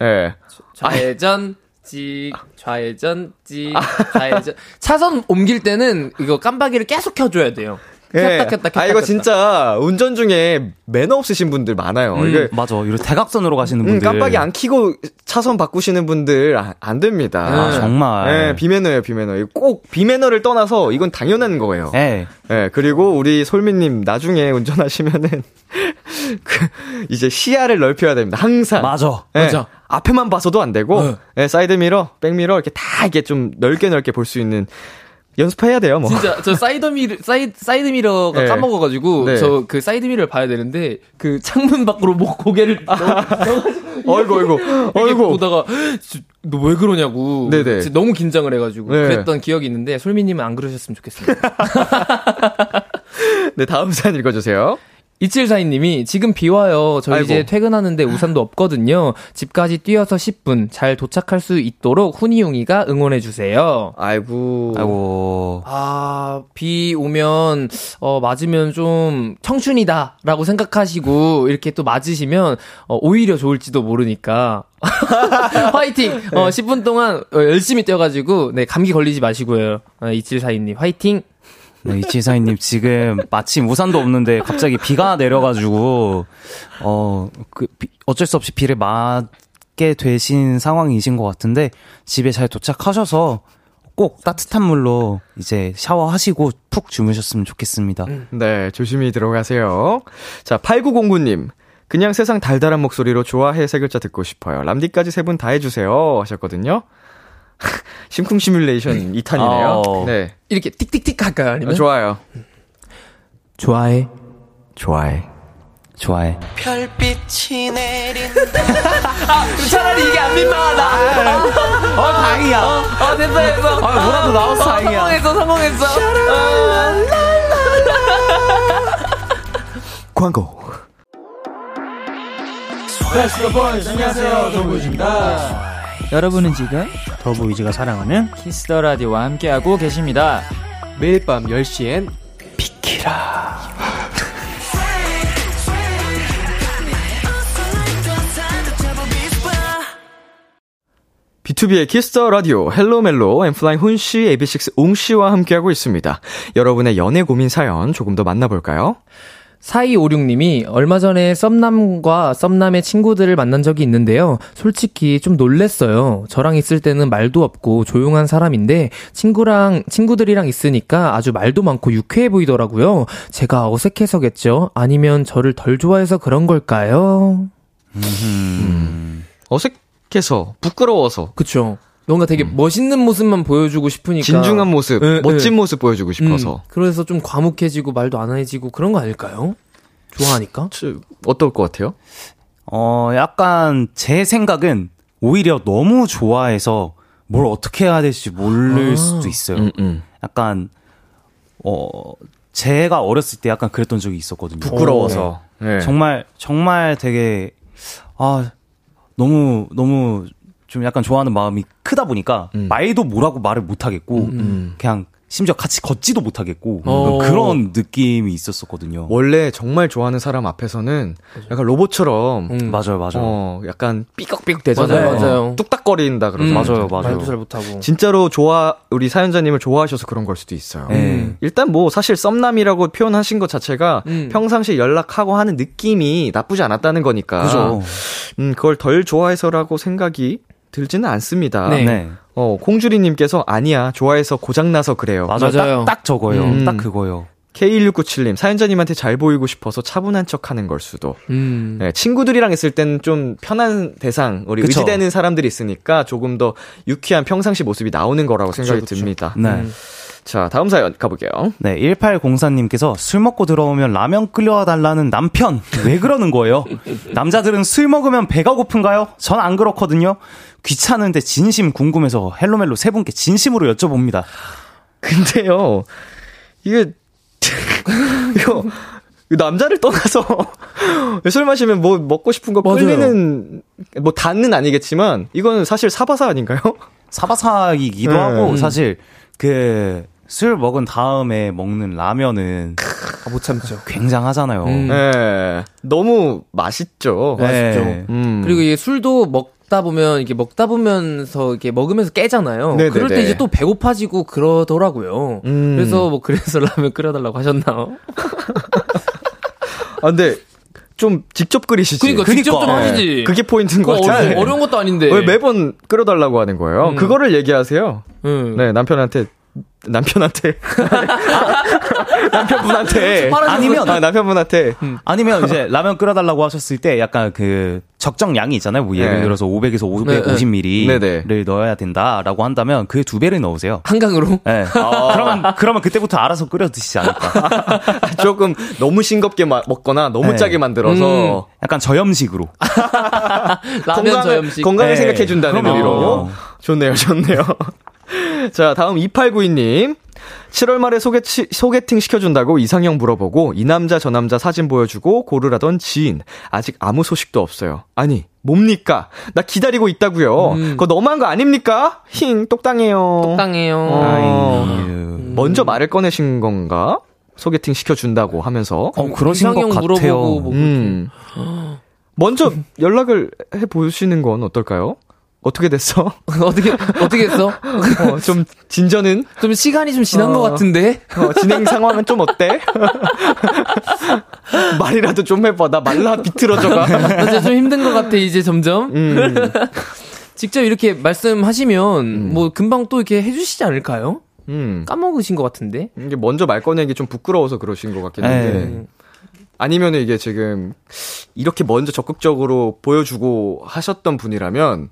예 네. 좌회전 찍 좌회전 찍 좌회전 차선 옮길 때는 이거 깜빡이를 계속 켜줘야 돼요. 켰다, 켰다, 켰다, 아, 이거 진짜 운전 중에 매너 없으신 분들 많아요. 음, 이게 맞아. 이런 대각선으로 가시는 음, 분들. 음, 깜빡이 안 켜고 차선 바꾸시는 분들 안, 안 됩니다. 아, 정말. 네, 비매너예요, 비매너. 꼭 비매너를 떠나서 이건 당연한 거예요. 네. 네, 그리고 우리 솔미 님 나중에 운전하시면은 그 이제 시야를 넓혀야 됩니다. 항상. 맞아. 네, 맞아. 앞에만 봐서도 안 되고 네. 네, 사이드 미러, 백 미러 이렇게 다 이게 좀 넓게 넓게 볼 수 있는 연습해야 돼요, 뭐. 진짜 저 사이드 미러 사이 사이드 미러가 네. 까먹어 가지고 네. 저그 사이드 미러를 봐야 되는데 그 창문 밖으로 목 고개를 넣어, 가지고 어이구 어이구 어이구 보다가 너 왜 그러냐고. 네네. 너무 긴장을 해 가지고 네. 그랬던 기억이 있는데 솔미 님은 안 그러셨으면 좋겠습니다. 네 다음 사연 읽어 주세요. 2742님이 지금 비 와요. 저. 이제 퇴근하는데 우산도 없거든요. 집까지 뛰어서 10분 잘 도착할 수 있도록 훈이 웅이가 응원해 주세요. 아이고. 아이고. 아, 비 오면 어 맞으면 좀 청춘이다라고 생각하시고 이렇게 또 맞으시면 어, 오히려 좋을지도 모르니까 화이팅! 어, 10분 동안 어, 열심히 뛰어 가지고, 네, 감기 걸리지 마시고요. 어, 2742님, 화이팅! 네, 이치사님 지금 마침 우산도 없는데 갑자기 비가 내려가지고 어 그 어쩔 수 없이 비를 맞게 되신 상황이신 것 같은데 집에 잘 도착하셔서 꼭 따뜻한 물로 이제 샤워하시고 푹 주무셨으면 좋겠습니다. 음. 네, 조심히 들어가세요. 자, 8909님. 그냥 세상 달달한 목소리로 좋아해 세 글자 듣고 싶어요. 람디까지 세 분 다 해주세요. 하셨거든요. 심쿵 시뮬레이션 2탄이네요. 어. 네. 이렇게 틱틱틱 할까요? 아니면? 좋아요. 좋아해. 좋아해. 좋아해. 별빛이 내린다. 아, 차라리 이게 안 민망하다. 아, 어, 다행이야. 어, 어 됐어, 됐어. 아, 뭐라도 나와서 어, 다행이야. 성공했어, 성공했어. 광고. 안녕하세요, 더보이즈입니다. 여러분은 지금 더보이즈가 사랑하는 Kiss the Radio와 함께하고 계십니다. 매일 밤 10시엔 비키라. 비투비의 Kiss the Radio 헬로 멜로 엔플라잉 훈씨, AB6IX 웅씨와 함께하고 있습니다. 여러분의 연애 고민 사연 조금 더 만나볼까요? 4256님이 얼마 전에 썸남과 썸남의 친구들을 만난 적이 있는데요. 솔직히 좀 놀랬어요. 저랑 있을 때는 말도 없고 조용한 사람인데 친구랑 친구들이랑 있으니까 아주 말도 많고 유쾌해 보이더라고요. 제가 어색해서겠죠? 아니면 저를 덜 좋아해서 그런 걸까요? 음. 어색해서 부끄러워서 그쵸. 뭔가 되게 음. 멋있는 모습만 보여주고 싶으니까 진중한 모습, 네, 멋진 네. 모습 보여주고 싶어서. 음, 그래서 좀 과묵해지고 말도 안 해지고 그런 거 아닐까요? 좋아하니까? 저, 어떨 것 같아요? 어, 약간 제 생각은 오히려 너무 좋아해서 뭘 어떻게 해야 될지 모를 아. 수도 있어요. 음, 음. 약간 어 제가 어렸을 때 약간 그랬던 적이 있었거든요. 부끄러워서. 네. 네. 정말 정말 되게 아 너무 너무 좀 약간 좋아하는 마음이 크다 보니까 음. 말도 뭐라고 말을 못 하겠고 음. 음. 그냥 심지어 같이 걷지도 못하겠고 어. 그런 느낌이 있었었거든요. 원래 정말 좋아하는 사람 앞에서는 약간 로봇처럼 음. 맞아요, 맞아요. 어, 약간 삐걱삐걱 되잖아요. 맞아요, 맞아요. 뚝딱거린다 그러죠. 음. 맞아요, 맞아요. 말도 잘 못하고. 진짜로 좋아 우리 사연자님을 좋아하셔서 그런 걸 수도 있어요. 음. 일단 뭐 사실 썸남이라고 표현하신 것 자체가 음. 평상시 연락하고 하는 느낌이 나쁘지 않았다는 거니까. 그죠. 음, 그걸 덜 좋아해서라고 생각이 들지는 않습니다. 네. 네. 어, 콩주리님께서 아니야, 좋아해서 고장나서 그래요. 맞아요. 맞아요. 딱, 딱 저거요. 음. 딱 그거요. K1697님, 사연자님한테 잘 보이고 싶어서 차분한 척 하는 걸 수도. 음. 네, 친구들이랑 있을 때는 좀 편한 대상, 우리 그쵸. 의지되는 사람들이 있으니까 조금 더 유쾌한 평상시 모습이 나오는 거라고 그쵸, 생각이 그쵸. 듭니다. 네. 음. 자, 다음 사연 가볼게요. 네, 1804님께서 술 먹고 들어오면 라면 끓여와 달라는 남편. 왜 그러는 거예요? 남자들은 술 먹으면 배가 고픈가요? 전 안 그렇거든요. 귀찮은데 진심 궁금해서 헬로멜로 세 분께 진심으로 여쭤봅니다. 근데요, 이게, 이거, 남자를 떠나서 술 마시면 뭐 먹고 싶은 거 끌리는 뭐 단은 아니겠지만 이거는 사실 사바사 아닌가요? 사바사이기도 네. 하고 사실 그 술 먹은 다음에 먹는 라면은 아, 못 참죠. 굉장하잖아요. 음. 네. 너무 맛있죠. 네. 맛있죠. 음. 그리고 이 술도 먹 먹다 보면 이게 먹다 보면서 이렇게 먹으면서 깨잖아요. 네네네. 그럴 때 이제 또 배고파지고 그러더라고요. 음. 그래서 뭐 그래서 라면 끓여달라고 하셨나요? 아 근데 좀 직접 끓이시지. 그러니까, 그러니까. 직접 좀 하시지. 네. 그게 포인트인 것 같아요. 어려운 것도 아닌데. 왜 매번 끓여달라고 하는 거예요? 음. 그거를 얘기하세요. 음. 네 남편한테 남편한테 남편분한테 아니면 아, 남편분한테 음. 아니면 이제 라면 끓여달라고 하셨을 때 약간 그 적정 양이 있잖아요. 뭐 예를 네. 들어서 500에서 550ml를 네, 네. 넣어야 된다라고 한다면 그의 두 배를 넣으세요. 한강으로? 네. 아. 그러면 그러면 그때부터 알아서 끓여 드시지 않을까. 조금 너무 싱겁게 마, 먹거나 너무 네. 짜게 만들어서 음. 약간 저염식으로. 라면 건강을, 저염식. 건강을 네. 생각해 준다는 의미로. 좋네요, 좋네요. 자, 다음 2892님. 7월 말에 소개, 소개팅 시켜준다고 이상형 물어보고 이 남자 저 남자 사진 보여주고 고르라던 지인. 아직 아무 소식도 없어요. 아니, 뭡니까? 나 기다리고 있다고요. 음. 그거 너무한 거 아닙니까? 힝, 똑당해요. 똑당해요. 어. 음. 먼저 말을 꺼내신 건가? 소개팅 시켜준다고 하면서. 어, 그러신 것 같아요. 뭐 음. 먼저 연락을 해 보시는 건 어떨까요? 어떻게 됐어? 어떻게 어떻게 했어? 어, 좀 진전은 좀 시간이 좀 지난 어, 것 같은데 어, 진행 상황은 좀 어때? 말이라도 좀 해봐 나 말라 비틀어져가 나좀 힘든 것 같아 이제 점점 음. 직접 이렇게 말씀하시면 음. 뭐 금방 또 이렇게 해주시지 않을까요? 음. 까먹으신 것 같은데 이게 먼저 말 꺼내기 좀 부끄러워서 그러신 것 같긴 한데 네. 아니면 이게 지금 이렇게 먼저 적극적으로 보여주고 하셨던 분이라면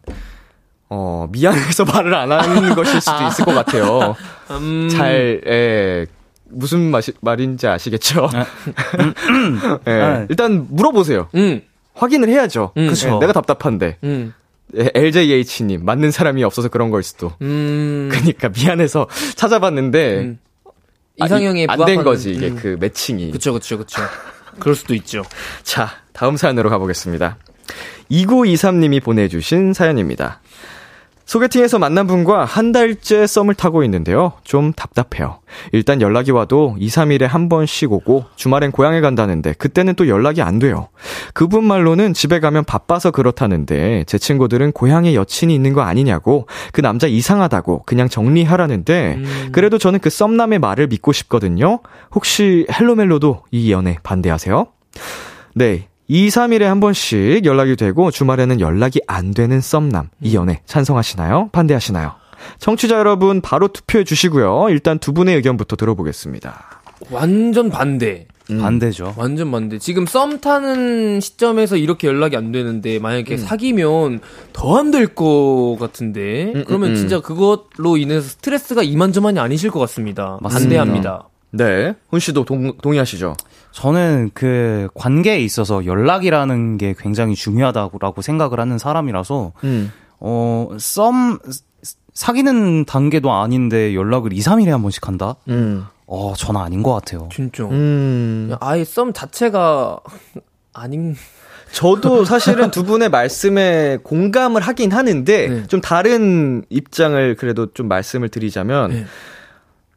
어, 미안해서 말을 안 하는 것일 수도 있을 것 같아요. 음... 잘, 예, 무슨 마시, 말인지 아시겠죠? 네. 일단 물어보세요. 음. 확인을 해야죠. 음. 그쵸. 내가 답답한데. 음. LJH님 맞는 사람이 없어서 그런 걸 수도. 음. 그러니까 미안해서 찾아봤는데 음. 이상형에 아, 안된 거지 이게 음. 그 매칭이. 그쵸 그쵸 그쵸. 그럴 수도 있죠. 자 다음 사연으로 가보겠습니다. 2923님이 보내주신 사연입니다. 소개팅에서 만난 분과 한 달째 썸을 타고 있는데요. 좀 답답해요. 일단 연락이 와도 2, 3일에 한 번씩 오고 주말엔 고향에 간다는데 그때는 또 연락이 안 돼요. 그분 말로는 집에 가면 바빠서 그렇다는데 제 친구들은 고향에 여친이 있는 거 아니냐고 그 남자 이상하다고 그냥 정리하라는데 음. 그래도 저는 그 썸남의 말을 믿고 싶거든요. 혹시 헬로멜로도 이 연애 반대하세요? 네. 2, 3일에 한 번씩 연락이 되고 주말에는 연락이 안 되는 썸남. 이 연애 찬성하시나요? 반대하시나요? 청취자 여러분 바로 투표해 주시고요. 일단 두 분의 의견부터 들어보겠습니다. 완전 반대. 음. 반대죠. 완전 반대. 지금 썸 타는 시점에서 이렇게 연락이 안 되는데 만약에 음. 사귀면 더 안 될 것 같은데 음, 음 그러면 음. 진짜 그것로 인해서 스트레스가 이만저만이 아니실 것 같습니다. 맞습니다. 반대합니다. 네. 훈 씨도 동, 동의하시죠? 저는 그 관계에 있어서 연락이라는 게 굉장히 중요하다고 생각을 하는 사람이라서, 음. 어, 썸, 사귀는 단계도 아닌데 연락을 2, 3일에 한 번씩 한다? 음. 어, 저는 아닌 것 같아요. 진짜. 음. 아예 썸 자체가 아닌. 저도 사실은 두 분의 말씀에 공감을 하긴 하는데, 네. 좀 다른 입장을 그래도 좀 말씀을 드리자면, 네.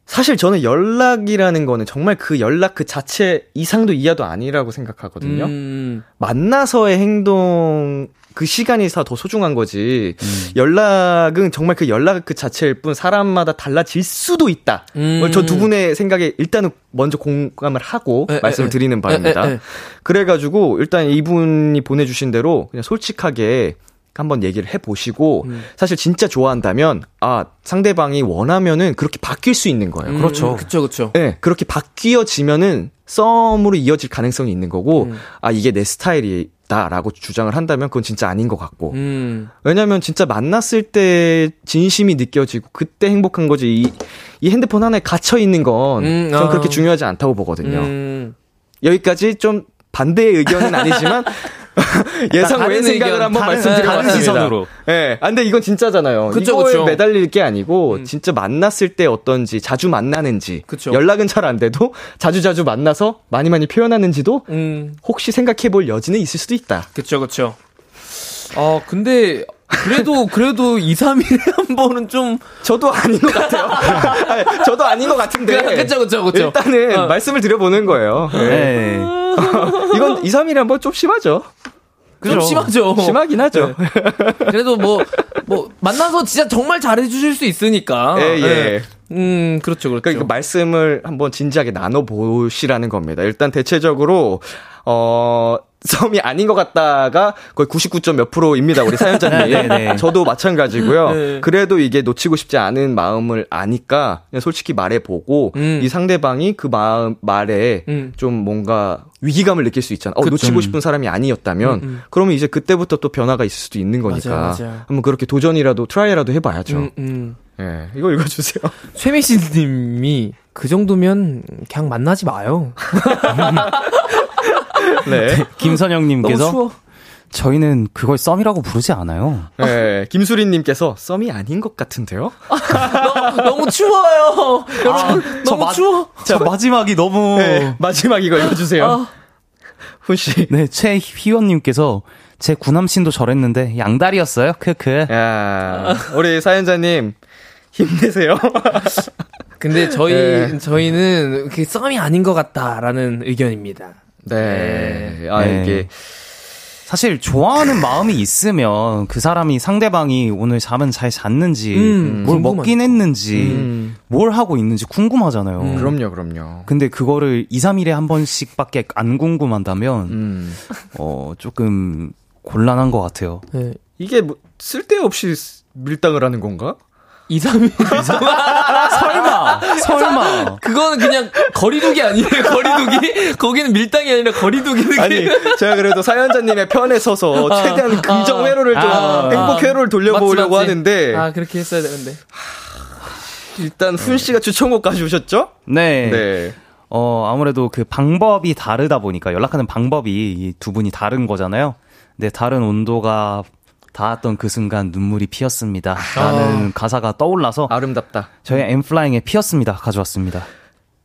사실 저는 연락이라는 거는 정말 그 연락 그 자체 이상도 이하도 아니라고 생각하거든요. 음. 만나서의 행동 그 시간이 더 소중한 거지. 음. 연락은 정말 그 연락 그 자체일 뿐 사람마다 달라질 수도 있다. 음. 저두 분의 생각에 일단은 먼저 공감을 하고 에, 말씀을 에, 드리는 바입니다. 에, 그래가지고 일단 이분이 보내주신 대로 그냥 솔직하게 한번 얘기를 해보시고 음. 사실 진짜 좋아한다면 아 상대방이 원하면은 그렇게 바뀔 수 있는 거예요. 음, 그렇죠. 그렇죠. 그렇죠. 네, 그렇게 바뀌어지면은 썸으로 이어질 가능성이 있는 거고 음. 아 이게 내 스타일이다라고 주장을 한다면 그건 진짜 아닌 것 같고 음. 왜냐하면 진짜 만났을 때 진심이 느껴지고 그때 행복한 거지 이, 이 핸드폰 하나에 갇혀 있는 건전 음, 아. 그렇게 중요하지 않다고 보거든요. 음. 여기까지 좀 반대의 의견은 아니지만 예상 외 생각을 한번 말씀드려봤습니다. 시선으로. 예. 네. 아, 근데 이건 진짜잖아요. 그쵸, 이거에 그쵸. 매달릴 게 아니고 음. 진짜 만났을 때 어떤지 자주 만나는지 그쵸. 연락은 잘 안 돼도 자주 자주 만나서 많이 많이 표현하는지도 음. 혹시 생각해볼 여지는 있을 수도 있다. 그렇죠, 그렇죠. 어 근데 그래도 그래도 2, 3일에 한 번은 좀 저도 아닌 것 같아요. 아니, 저도 아닌 것 같은데. 그쵸 그쵸 그쵸. 일단은 어. 말씀을 드려보는 거예요. 네. 네. 이건 2, 3일에 한 번 좀 심하죠. 그죠? 좀 심하죠. 심하긴 하죠. 네. 그래도 뭐, 뭐, 만나서 진짜 정말 잘해주실 수 있으니까. 예, 예. 네. 음, 그렇죠, 그렇죠. 그러니까 말씀을 한번 진지하게 나눠보시라는 겁니다. 일단 대체적으로, 어, 썸이 아닌 것 같다가 거의 99. 몇 프로입니다. 우리 사연자님. 네, 네. 저도 마찬가지고요. 네. 그래도 이게 놓치고 싶지 않은 마음을 아니까 그냥 솔직히 말해보고 음. 이 상대방이 그 마음 말에 음. 좀 뭔가 위기감을 느낄 수 있잖아. 어, 놓치고 싶은 사람이 아니었다면 음, 음, 그러면 이제 그때부터 또 변화가 있을 수도 있는 거니까 맞아요, 맞아요. 한번 그렇게 도전이라도 try라도 해봐야죠. 음, 음. 예, 이거 읽어주세요. 최미씨님이 그 정도면 그냥 만나지 마요. 네. 김선영님께서 저희는 그걸 썸이라고 부르지 않아요. 네. 김수린님께서 썸이 아닌 것 같은데요? 너무, 너무 추워요. 여러분, 아, 너무 마, 추워. 자, 마지막이 너무. 네, 마지막 이거 읽어주세요. 아. 훈씨. 네, 최희원님께서 제 구남친도 저랬는데 양다리였어요. 크크. 야, 우리 사연자님 힘내세요. 근데 저희 네. 저희는 그 썸이 아닌 것 같다라는 의견입니다. 네. 네. 아, 네. 이게. 사실 좋아하는 마음이 있으면 그 사람이 상대방이 오늘 잠은 잘 잤는지 음, 뭘 궁금하죠. 먹긴 했는지 음. 뭘 하고 있는지 궁금하잖아요. 음. 그럼요, 그럼요. 근데 그거를 2, 3일에 한 번씩밖에 안 궁금한다면 음. 어 조금 곤란한 것 같아요. 네. 이게 뭐 쓸데없이 밀당을 하는 건가? 2, 3일. 설마, 설마. 그거는 그냥 거리두기 아니에요, 거리두기? 거기는 밀당이 아니라 거리두기 느낌. 아니, 제가 그래도 사연자님의 편에 서서 아, 최대한 긍정 회로를 좀, 아, 행복 회로를 돌려보려고 맞지, 맞지. 하는데. 아, 그렇게 했어야 되는데. 일단 훈 씨가 추천곡 가져오셨죠? 네. 네. 어, 아무래도 그 방법이 다르다 보니까 연락하는 방법이 두 분이 다른 거잖아요. 근데 다른 온도가 닿았던 그 순간 눈물이 피었습니다. 라는 아. 가사가 떠올라서 아름답다. 저희 엔플라잉의 피었습니다 가져왔습니다.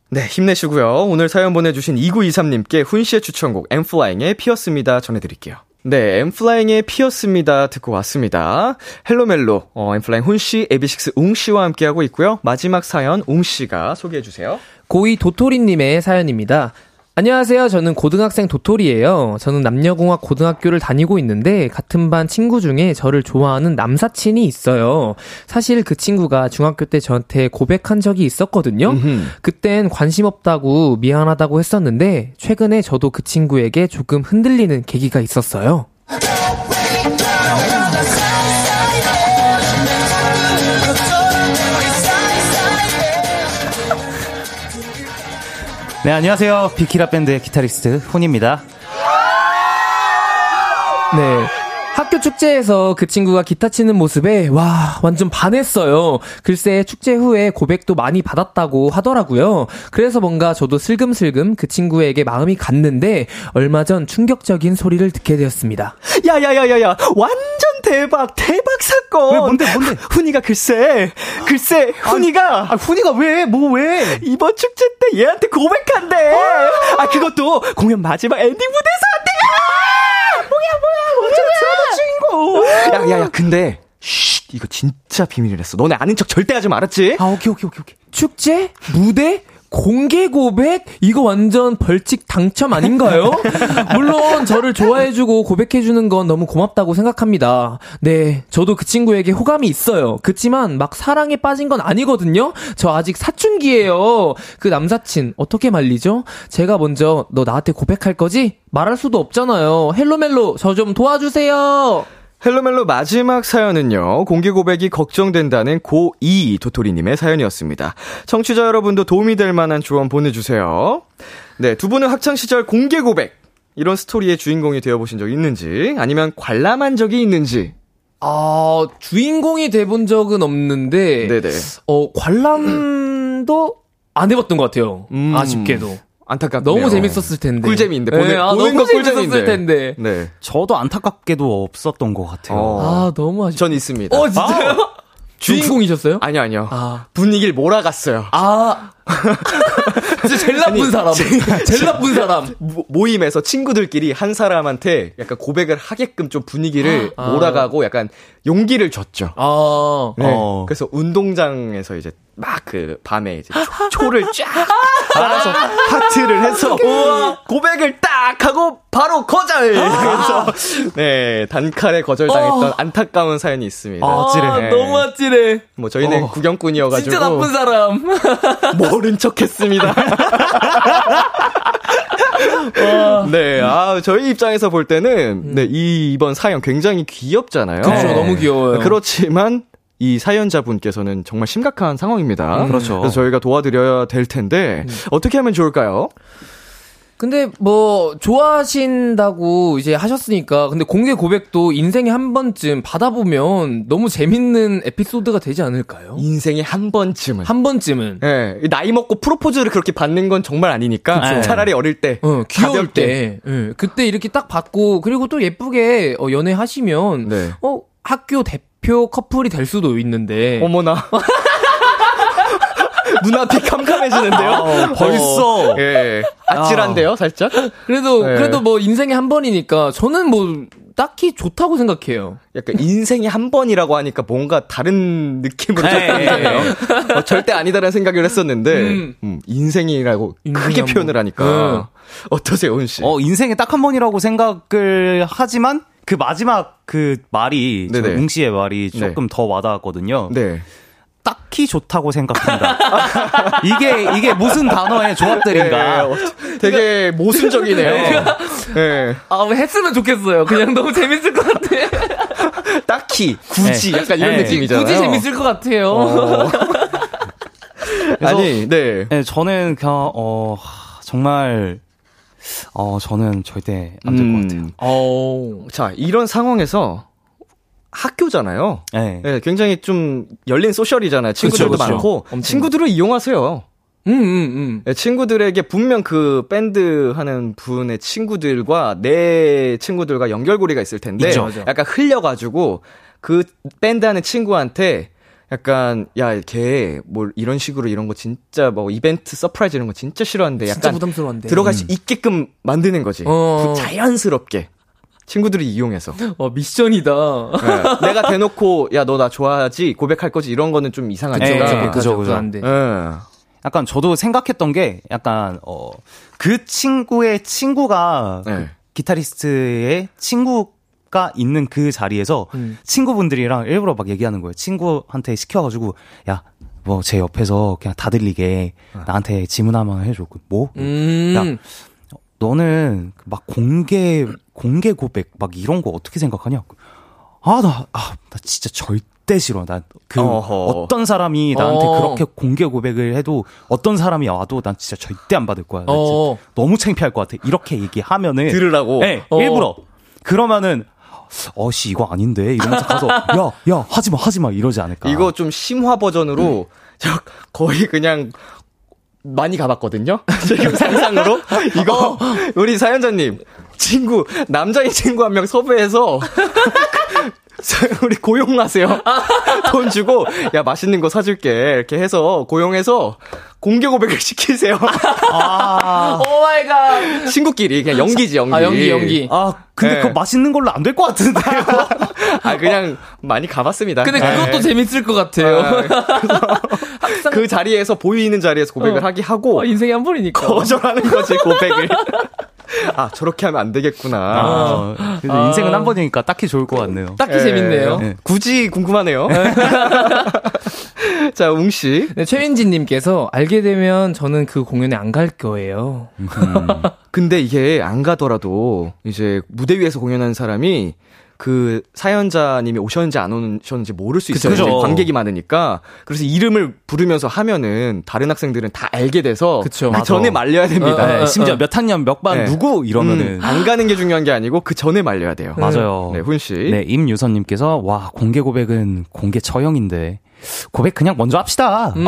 네, 힘내시고요. 오늘 사연 보내주신 2923님께 훈 씨의 추천곡 엔플라잉의 피었습니다 전해드릴게요. 네, 엔플라잉의 피었습니다 듣고 왔습니다. 헬로멜로, 어, 엔플라잉 훈 씨, AB6IX 웅 씨와 함께하고 있고요. 마지막 사연 웅 씨가 소개해 주세요. 고이 도토리님의 사연입니다. 안녕하세요. 저는 고등학생 도토리예요. 저는 남녀공학 고등학교를 다니고 있는데 같은 반 친구 중에 저를 좋아하는 남사친이 있어요. 사실 그 친구가 중학교 때 저한테 고백한 적이 있었거든요. 그땐 관심 없다고 미안하다고 했었는데 최근에 저도 그 친구에게 조금 흔들리는 계기가 있었어요. 네, 안녕하세요. 비키라 밴드의 기타리스트 훈입니다. 네. 학교 축제에서 그 친구가 기타 치는 모습에 와 완전 반했어요. 글쎄 축제 후에 고백도 많이 받았다고 하더라고요. 그래서 뭔가 저도 슬금슬금 그 친구에게 마음이 갔는데 얼마 전 충격적인 소리를 듣게 되었습니다. 야야야야야 완전 대박 대박 사건. 왜 뭔데 뭔데? 훈이가 글쎄 글쎄 훈이가 아, 아 훈이가 왜 뭐 왜? 이번 축제 때 얘한테 고백한대. 아, 아 그것도 공연 마지막 엔딩 무대에서 한대. 뭐야 뭐야 어쩌면 드라마 주인공. 야야야 근데 쉿 이거 진짜 비밀이랬어. 너네 아는 척 절대 하지 마 알았지? 아 오케이 오케이 오케이 오케이. 축제 무대 공개 고백? 이거 완전 벌칙 당첨 아닌가요? 물론 저를 좋아해주고 고백해주는 건 너무 고맙다고 생각합니다. 네, 저도 그 친구에게 호감이 있어요. 그치만 막 사랑에 빠진 건 아니거든요? 저 아직 사춘기예요. 그 남사친, 어떻게 말리죠? 제가 먼저 너 나한테 고백할 거지? 말할 수도 없잖아요. 헬로멜로, 저 좀 도와주세요. 헬로멜로 마지막 사연은요, 공개 고백이 걱정된다는 고2 도토리님의 사연이었습니다. 청취자 여러분도 도움이 될 만한 조언 보내주세요. 네, 두 분은 학창시절 공개 고백, 이런 스토리의 주인공이 되어보신 적 있는지, 아니면 관람한 적이 있는지, 아, 주인공이 돼본 적은 없는데, 네네. 어, 관람도 안 해봤던 것 같아요. 음. 아쉽게도. 안타깝네요. 너무 재밌었을 텐데. 꿀잼인데. 보는, 네, 아, 보는 너무 재밌었을 텐데. 네. 저도 안타깝게도 없었던 것 같아요. 어. 아, 너무 아쉽 전 있습니다. 어, 진짜요? 아. 주인공이셨어요? 아니요, 아니요. 아. 분위기를 몰아갔어요. 아. 진짜 제일 나쁜 아니, 사람. 제, 제일 나쁜 사람. 모임에서 친구들끼리 한 사람한테 약간 고백을 하게끔 좀 분위기를 아. 몰아가고 약간 용기를 줬죠. 아. 네. 어. 그래서 운동장에서 이제 막 그 밤에 이제 초, 를쫙 빨아서 하트를 해서 고백을 딱 하고 바로 거절. 그래서 네 단칼에 거절당했던 어. 안타까운 사연이 있습니다. 아, 찌레. 네. 너무 아찔해. 뭐 저희는 어. 구경꾼이어가지고 진짜 나쁜 사람. 모른 척했습니다. 네, 아, 저희 입장에서 볼 때는, 네, 이, 이번 사연 굉장히 귀엽잖아요. 그렇죠, 너무 귀여워요. 그렇지만, 이 사연자분께서는 정말 심각한 상황입니다. 음, 그렇죠. 그래서 저희가 도와드려야 될 텐데 음. 어떻게 하면 좋을까요? 근데 뭐 좋아하신다고 이제 하셨으니까 근데 공개 고백도 인생에 한 번쯤 받아보면 너무 재밌는 에피소드가 되지 않을까요? 인생에 한 번쯤은 한 번쯤은 네, 나이 먹고 프로포즈를 그렇게 받는 건 정말 아니니까 네. 차라리 어릴 때 어, 귀여울. 때 네, 그때 이렇게 딱 받고 그리고 또 예쁘게 어, 연애하시면 네. 어 학교 대표 대표 커플이 될 수도 있는데. 어머나. 눈앞이 캄캄해지는데요? 아, 벌써. 어, 예. 아찔한데요, 아. 살짝? 그래도, 예. 그래도 뭐 인생에 한 번이니까 저는 뭐 딱히 좋다고 생각해요. 약간 인생에 한 번이라고 하니까 뭔가 다른 느낌으로 접근하네요. 어, 절대 아니다라는 생각을 했었는데, 음. 음, 인생이라고 크게 표현을 하니까. 음. 어떠세요, 은 씨? 어, 인생에 딱 한 번이라고 생각을 하지만, 그 마지막 그 말이 웅 씨의 말이 네. 조금 네. 더 와닿았거든요. 네. 딱히 좋다고 생각합니다. 이게 이게 무슨 단어의 조합들인가? 네, 되게 모순적이네요. 네. 아, 했으면 좋겠어요. 그냥 너무 재밌을 것 같아. 딱히 굳이 네. 약간 이런 네. 느낌이잖아요. 굳이 재밌을 것 같아요. 어. 아니, 네. 네. 저는 그냥 어 정말 어, 저는 절대 안 될것 음. 같아요. 어, 자, 이런 상황에서 학교잖아요. 네. 네. 굉장히 좀 열린 social이잖아요. 친구들도 그쵸, 그쵸. 많고 엄청. 친구들을 이용하세요. 음, 음, 음. 네, 친구들에게 분명 그 밴드 하는 분의 친구들과 내 친구들과 연결고리가 있을 텐데 있죠. 약간 흘려가지고 그 밴드 하는 친구한테 약간 야 걔 뭐 이런 식으로 이런 거 진짜 뭐 이벤트 surprise 이런 거 진짜 싫어하는데 약간 부담스러운데. 들어갈 수 음. 있게끔 만드는 거지. 어. 자연스럽게. 친구들이 이용해서. 어, 미션이다. 네. 내가 대놓고, 야, 너 나 좋아하지? 고백할 거지? 이런 거는 좀 이상하죠. 네, 그죠, 그죠. 그죠. 안 돼. 네. 약간 저도 생각했던 게, 약간, 어, 그 친구의 친구가, 네. 그 기타리스트의 친구 가 있는 그 자리에서 음. 친구분들이랑 일부러 막 얘기하는 거예요. 친구한테 시켜가지고, 야, 뭐, 제 옆에서 그냥 다 들리게 어. 나한테 질문 한번 해줘. 뭐? 음. 야, 너는 막 공개 공개 고백 막 이런 거 어떻게 생각하냐? 아, 나, 아, 나 진짜 절대 싫어. 난그 어떤 사람이 나한테 어. 그렇게 공개 고백을 해도 어떤 사람이 와도 난 진짜 절대 안 받을 거야. 어. 너무 창피할 것 같아. 이렇게 얘기하면은 들으라고. 네, 어. 일부러. 그러면은 어씨 이거 아닌데 이러면서 가서 야야 하지 마 하지 마 이러지 않을까. 이거 좀 심화 버전으로 음. 저 거의 그냥 많이 가봤거든요. 지금 상상으로 이거 어. 우리 사연자님 친구 남자인 친구 한 명 섭외해서 우리 고용하세요. 돈 주고 야 맛있는 거 사줄게 이렇게 해서 고용해서 공개 고백을 시키세요. 아. 오 마이 갓. 친구끼리 그냥 연기지 연기. 아 연기 연기. 아 근데 네. 그거 맛있는 걸로 안 될 것 같은데요. 아 그냥 많이 가봤습니다. 근데 그것도 네. 재밌을 것 같아요. 아, 그 자리에서 보이는 자리에서 고백을 어. 하기 하고 어, 인생이 한 번이니까 거절하는 거지 고백을. 아 저렇게 하면 안 되겠구나. 아, 아. 인생은 한 번이니까 딱히 좋을 것 같네요. 딱히 네. 재밌네요. 네. 굳이 궁금하네요. 자, 웅 씨. 네, 최민지님께서 알게 되면 저는 그 공연에 안 갈 거예요. 음. 근데 이게 안 가더라도 이제 무대 위에서 공연하는 사람이 그 사연자님이 오셨는지 안 오셨는지 모를 수 있어요. 그쵸. 관객이 많으니까. 그래서 이름을 부르면서 하면은 다른 학생들은 다 알게 돼서 그쵸. 그 전에 말려야 됩니다. 어, 어, 어, 심지어 몇 학년 몇반 네. 누구 이러면은 음, 안 가는 게 중요한 게 아니고 그 전에 말려야 돼요. 맞아요. 네, 훈 씨. 네, 임유선 님께서 와 공개 고백은 공개 처형인데 고백 그냥 먼저 합시다. 음.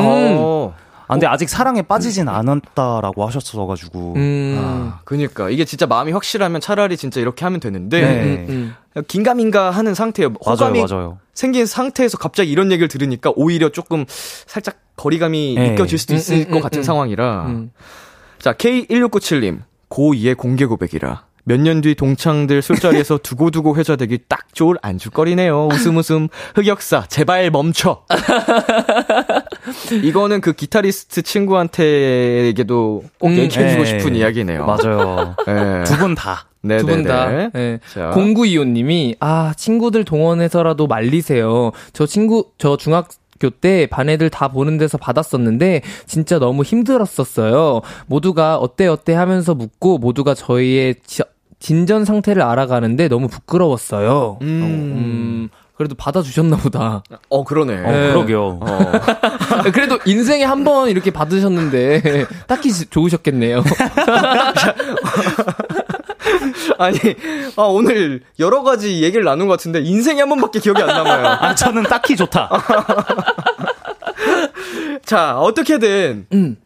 어. 아, 근데 아직 사랑에 빠지진 않았다라고 하셨어가지고. 음. 아, 그니까. 이게 진짜 마음이 확실하면 차라리 진짜 이렇게 하면 되는데. 네. 음, 음. 긴가민가 하는 상태예요. 호감이 맞아요, 맞아요. 생긴 상태에서 갑자기 이런 얘기를 들으니까 오히려 조금 살짝 거리감이 네. 느껴질 수도 있을 음, 음, 것 음, 같은 상황이라. 자, K1697님. 고2의 공개 고백이라. 몇년 뒤 동창들 술자리에서 두고두고 회자되기 딱 좋을 안주거리네요. 웃음 웃음. 흑역사, 제발 멈춰. 이거는 그 기타리스트 친구한테에게도 꼭 음, 얘기해주고 네. 싶은 이야기네요. 맞아요. 네. 두분 다. 두분 다. 네. 공구이호님이 아 친구들 동원해서라도 말리세요. 저 친구 저 중학 때반 애들 다 보는 데서 받았었는데 진짜 너무 힘들었었어요. 모두가 어때 어때 하면서 묻고 모두가 저희의 진전 상태를 알아가는데 너무 부끄러웠어요. 음. 음 그래도 받아주셨나 보다. 어, 그러네. 어, 그러게요. 어. 그래도 인생에 한 번 이렇게 받으셨는데, 딱히 좋으셨겠네요. 아니, 아, 오늘 여러 가지 얘기를 나눈 것 같은데, 인생에 한 번밖에 기억이 안 남아요. 아, 저는 딱히 좋다. 자, 어떻게든, 음.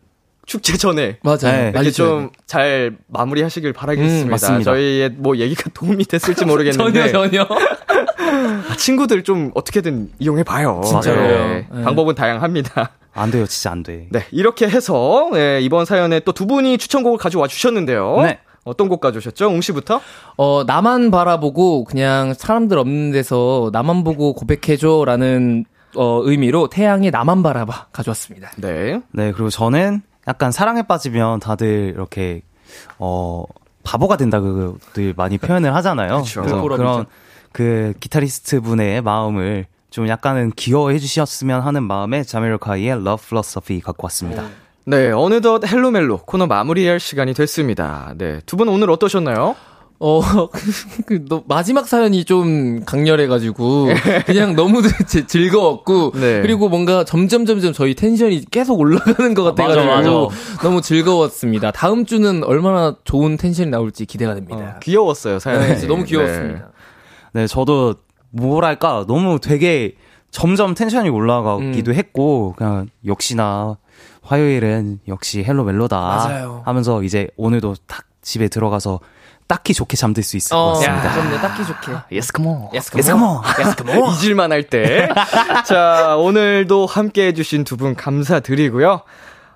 축제 전에 맞아요. 네, 이렇게 좀잘 마무리하시길 바라겠습니다. 음, 저희의 뭐 얘기가 도움이 됐을지 모르겠는데 전혀 전혀 아, 친구들 좀 어떻게든 이용해 봐요. 진짜요. 네, 네. 방법은 다양합니다. 안 돼요, 진짜 안 돼. 네, 이렇게 해서 네, 이번 사연에 또 두 분이 추천곡을 가져와 주셨는데요. 네. 어떤 곡 가져오셨죠? 웅 씨부터? 어, 나만 바라보고 그냥 사람들 없는 데서 나만 보고 고백해줘라는 어, 의미로 태양의 나만 바라봐 가져왔습니다. 네. 네, 그리고 저는 약간 사랑에 빠지면 다들 이렇게 어 바보가 된다고들 많이 표현을 하잖아요. 그쵸. 그래서 그런 그 기타리스트 분의 마음을 좀 약간은 귀여워해 주셨으면 하는 마음에 자미로콰이의 Love Foolosophy 갖고 왔습니다. 네, 어느덧 헬로멜로 코너 마무리할 시간이 됐습니다. 네, 두 분 오늘 어떠셨나요? 어, 그, 너, 마지막 사연이 좀 강렬해가지고, 그냥 너무 즐거웠고, 네. 그리고 뭔가 점점 점점 저희 텐션이 계속 올라가는 것 같아가지고, 맞아, 맞아. 너무 즐거웠습니다. 다음 주는 얼마나 좋은 텐션이 나올지 기대가 됩니다. 어, 귀여웠어요, 사연이. 네, 너무 귀여웠습니다. 네. 네, 저도 뭐랄까 너무 되게 점점 텐션이 올라가기도 음. 했고 그냥 역시나 화요일은 역시 헬로 멜로다 맞아요. 하면서 이제 오늘도 딱 집에 들어가서 딱히 좋게 잠들 수 있을 어, 것 같습니다. 야, 그럼요, 딱히 좋게. Yes, come on. Yes, come on. Yes, come on. 잊을만 할 때. 자, 오늘도 함께 해주신 두 분 감사드리고요.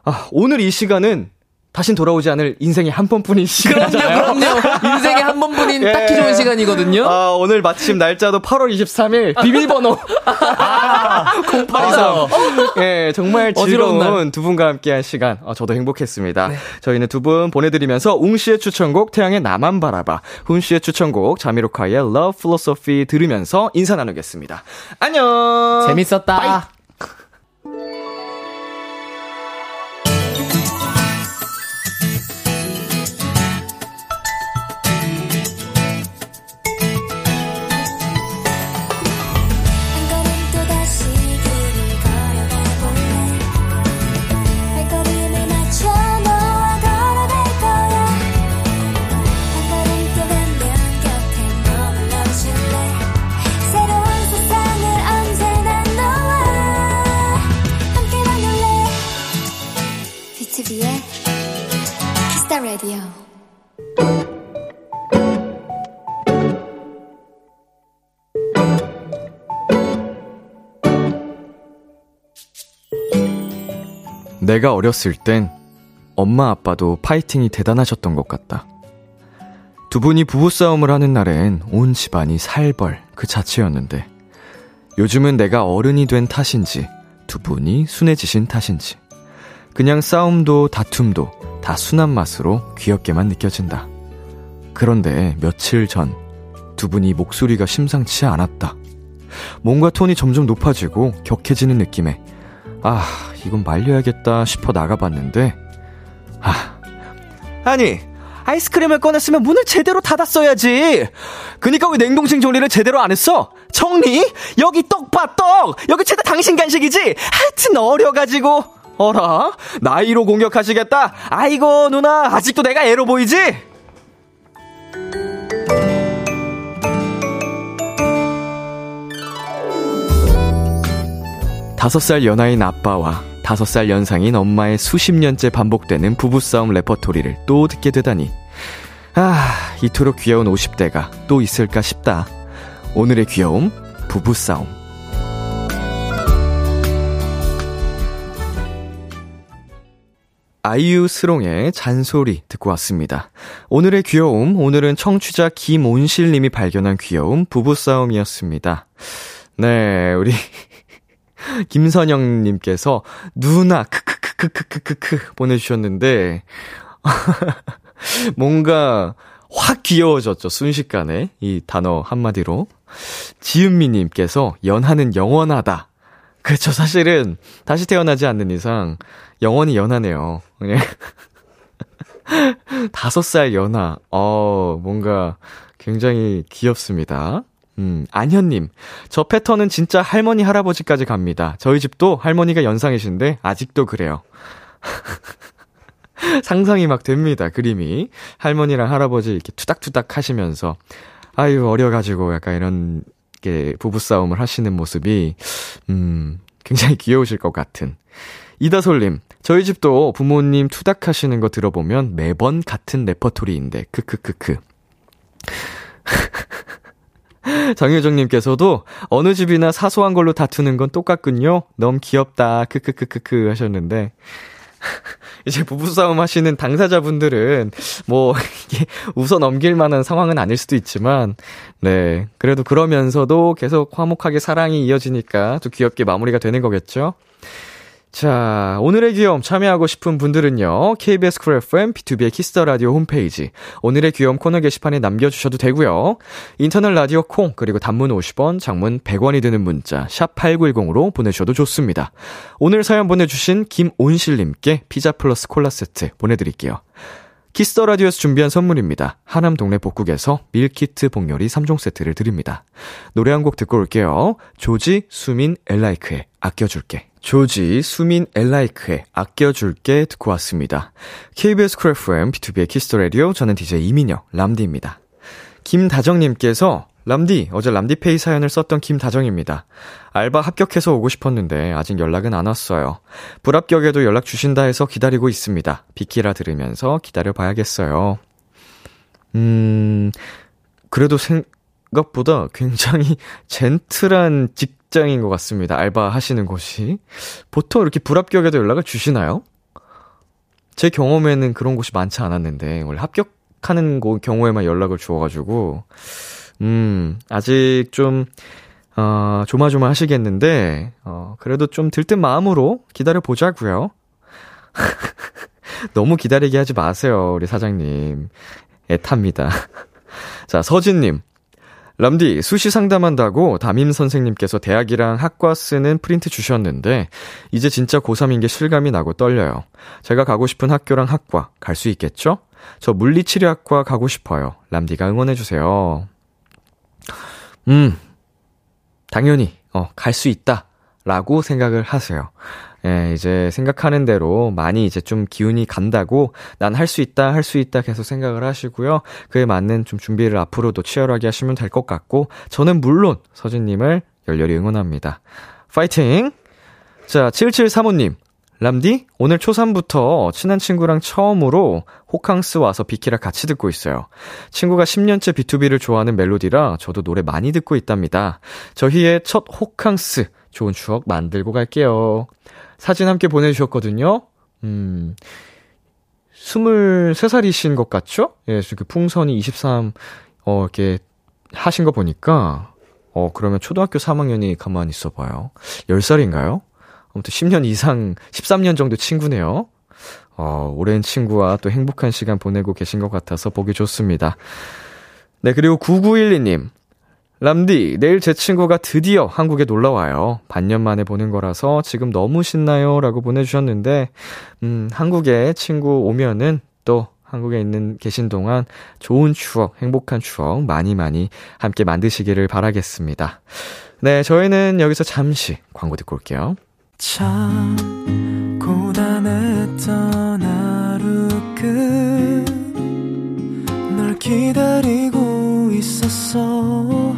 아, 오늘 이 시간은 다신 돌아오지 않을 인생의 한 번뿐인 시간이잖아요. 그럼요, 그럼요. 인생의 한 번뿐인 예. 딱히 좋은 시간이거든요. 아, 오늘 마침 날짜도 8월 23일 비밀번호 아, 0823. 예, 정말 즐거운 두 분과 함께한 시간. 어, 저도 행복했습니다. 네. 저희는 두 분 보내드리면서 웅 씨의 추천곡 태양의 나만 바라봐, 훈 씨의 추천곡 자미로콰이의 Love Foolosophy 들으면서 인사 나누겠습니다. 안녕. 재밌었다. Bye. 내가 어렸을 땐 엄마 아빠도 파이팅이 대단하셨던 것 같다. 두 분이 부부싸움을 하는 날엔 온 집안이 살벌 그 자체였는데 요즘은 내가 어른이 된 탓인지 두 분이 순해지신 탓인지 그냥 싸움도 다툼도 다 순한 맛으로 귀엽게만 느껴진다. 그런데 며칠 전 두 분이 목소리가 심상치 않았다. 뭔가 톤이 점점 높아지고 격해지는 느낌에 아, 이건 말려야겠다 싶어 나가봤는데, 아, 아니, 아이스크림을 꺼냈으면 문을 제대로 닫았어야지. 그니까 왜 냉동실 정리를 제대로 안 했어? 정리? 여기 떡 봐, 떡! 여기 최대 당신 간식이지? 하여튼 어려가지고. 어라? 나이로 공격하시겠다? 아이고, 누나, 아직도 내가 애로 보이지? 다섯 살 연하인 아빠와 다섯 살 연상인 엄마의 수십 년째 반복되는 부부싸움 레퍼토리를 또 듣게 되다니. 아, 이토록 귀여운 50대가 또 있을까 싶다. 오늘의 귀여움, 부부싸움. 아이유 스롱의 잔소리 듣고 왔습니다. 오늘의 귀여움, 오늘은 청취자 김온실님이 발견한 귀여움, 부부싸움이었습니다. 네, 우리 김선영님께서 누나 크크크크크크크 보내주셨는데 뭔가 확 귀여워졌죠 순식간에 이 단어 한마디로 지은미님께서 연하는 영원하다. 그렇죠 사실은 다시 태어나지 않는 이상 영원히 연하네요. 다섯 살 연하. 어 뭔가 굉장히 귀엽습니다. 음, 안현님. 저 패턴은 진짜 할머니, 할아버지까지 갑니다. 저희 집도 할머니가 연상이신데, 아직도 그래요. 상상이 막 됩니다, 그림이. 할머니랑 할아버지 이렇게 투닥투닥 하시면서, 아유, 어려가지고 약간 이런, 게 부부싸움을 하시는 모습이, 음, 굉장히 귀여우실 것 같은. 이다솔님, 저희 집도 부모님 투닥 하시는 거 들어보면 매번 같은 레퍼토리인데, 크크크크. 정효정님께서도 어느 집이나 사소한 걸로 다투는 건 똑같군요. 너무 귀엽다. 크크크크크 하셨는데. 이제 부부싸움 하시는 당사자분들은 뭐 이게 웃어 넘길 만한 상황은 아닐 수도 있지만 네 그래도 그러면서도 계속 화목하게 사랑이 이어지니까 또 귀엽게 마무리가 되는 거겠죠. 자, 오늘의 귀여움 참여하고 싶은 분들은요, KBS 쿨 FM, B2B의 키스터 라디오 홈페이지, 오늘의 귀여움 코너 게시판에 남겨주셔도 되고요 인터넷 라디오 콩, 그리고 단문 50원, 장문 100원이 드는 문자, 샵8910으로 보내주셔도 좋습니다. 오늘 사연 보내주신 김온실님께 피자 플러스 콜라 세트 보내드릴게요. Kiss the Radio에서 준비한 선물입니다. 하남 동네 복국에서 밀키트 복요리 3종 세트를 드립니다. 노래 한 곡 듣고 올게요. 조지, 수민, 엘라이크의 아껴줄게. 조지, 수민, 엘라이크의 아껴줄게 듣고 왔습니다. KBS 크래프엠 B2B의 키스터 라디오 저는 DJ 이민혁, 람디입니다. 김다정님께서 람디, 어제 람디페이 사연을 썼던 김다정입니다. 알바 합격해서 오고 싶었는데 아직 연락은 안 왔어요. 불합격에도 연락 주신다 해서 기다리고 있습니다. 비키라 들으면서 기다려 봐야겠어요. 음, 그래도 생각보다 굉장히 젠틀한 직 장인 것 같습니다. 알바 하시는 곳이. 보통 이렇게 불합격에도 연락을 주시나요? 제 경험에는 그런 곳이 많지 않았는데, 원래 합격하는 경우에만 연락을 주어가지고, 음, 아직 좀, 어, 조마조마 하시겠는데, 어, 그래도 좀 들뜬 마음으로 기다려 보자고요 너무 기다리게 하지 마세요, 우리 사장님. 애탑니다. 자, 서진님. 람디, 수시 상담한다고 담임 선생님께서 대학이랑 학과 쓰는 프린트 주셨는데, 이제 진짜 고3인 게 실감이 나고 떨려요. 제가 가고 싶은 학교랑 학과, 갈 수 있겠죠? 저 물리치료학과 가고 싶어요. 람디가 응원해주세요. 음, 당연히, 어, 갈 수 있다. 라고 생각을 하세요. 예, 이제 생각하는 대로 많이 이제 좀 기운이 간다고 난 할 수 있다, 할 수 있다 계속 생각을 하시고요. 그에 맞는 좀 준비를 앞으로도 치열하게 하시면 될 것 같고, 저는 물론 서진님을 열렬히 응원합니다. 파이팅! 자, 7735님. 람디, 오늘 초3부터 친한 친구랑 처음으로 호캉스 와서 비키라 같이 듣고 있어요. 친구가 10년째 B2B를 좋아하는 멜로디라 저도 노래 많이 듣고 있답니다. 저희의 첫 호캉스, 좋은 추억 만들고 갈게요. 사진 함께 보내주셨거든요. 음, 23살이신 것 같죠? 예, 그 풍선이 23, 어, 이렇게 하신 거 보니까, 어, 그러면 초등학교 3학년이 가만히 있어 봐요. 10살인가요? 아무튼 10년 이상, 13년 정도 친구네요. 어, 오랜 친구와 또 행복한 시간 보내고 계신 것 같아서 보기 좋습니다. 네, 그리고 9912님. 람디, 내일 제 친구가 드디어 한국에 놀러 와요. 반년 만에 보는 거라서 지금 너무 신나요. 라고 보내주셨는데, 음, 한국에 친구 오면은 또 한국에 있는 계신 동안 좋은 추억, 행복한 추억 많이 많이 함께 만드시기를 바라겠습니다. 네, 저희는 여기서 잠시 광고 듣고 올게요. 참 고단했던 하루 끝 널 기다리고 있었어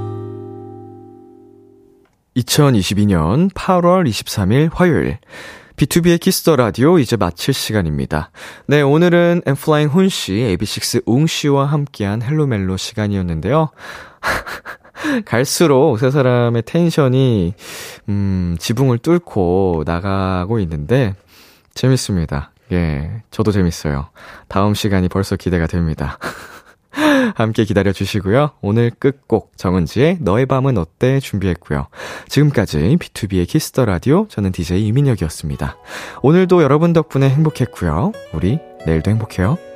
2022년 8월 23일 화요일 B2B의 키스터 라디오 이제 마칠 시간입니다. 네, 오늘은 엔플라잉 훈 씨, AB6IX 웅 씨와 함께한 헬로멜로 시간이었는데요. 갈수록 세 사람의 텐션이, 음, 지붕을 뚫고 나가고 있는데, 재밌습니다. 예, 저도 재밌어요. 다음 시간이 벌써 기대가 됩니다. 함께 기다려 주시고요. 오늘 끝곡 정은지의 너의 밤은 어때 준비했고요. 지금까지 B2B의 키스터 라디오 저는 DJ 이민혁이었습니다. 오늘도 여러분 덕분에 행복했고요. 우리 내일도 행복해요.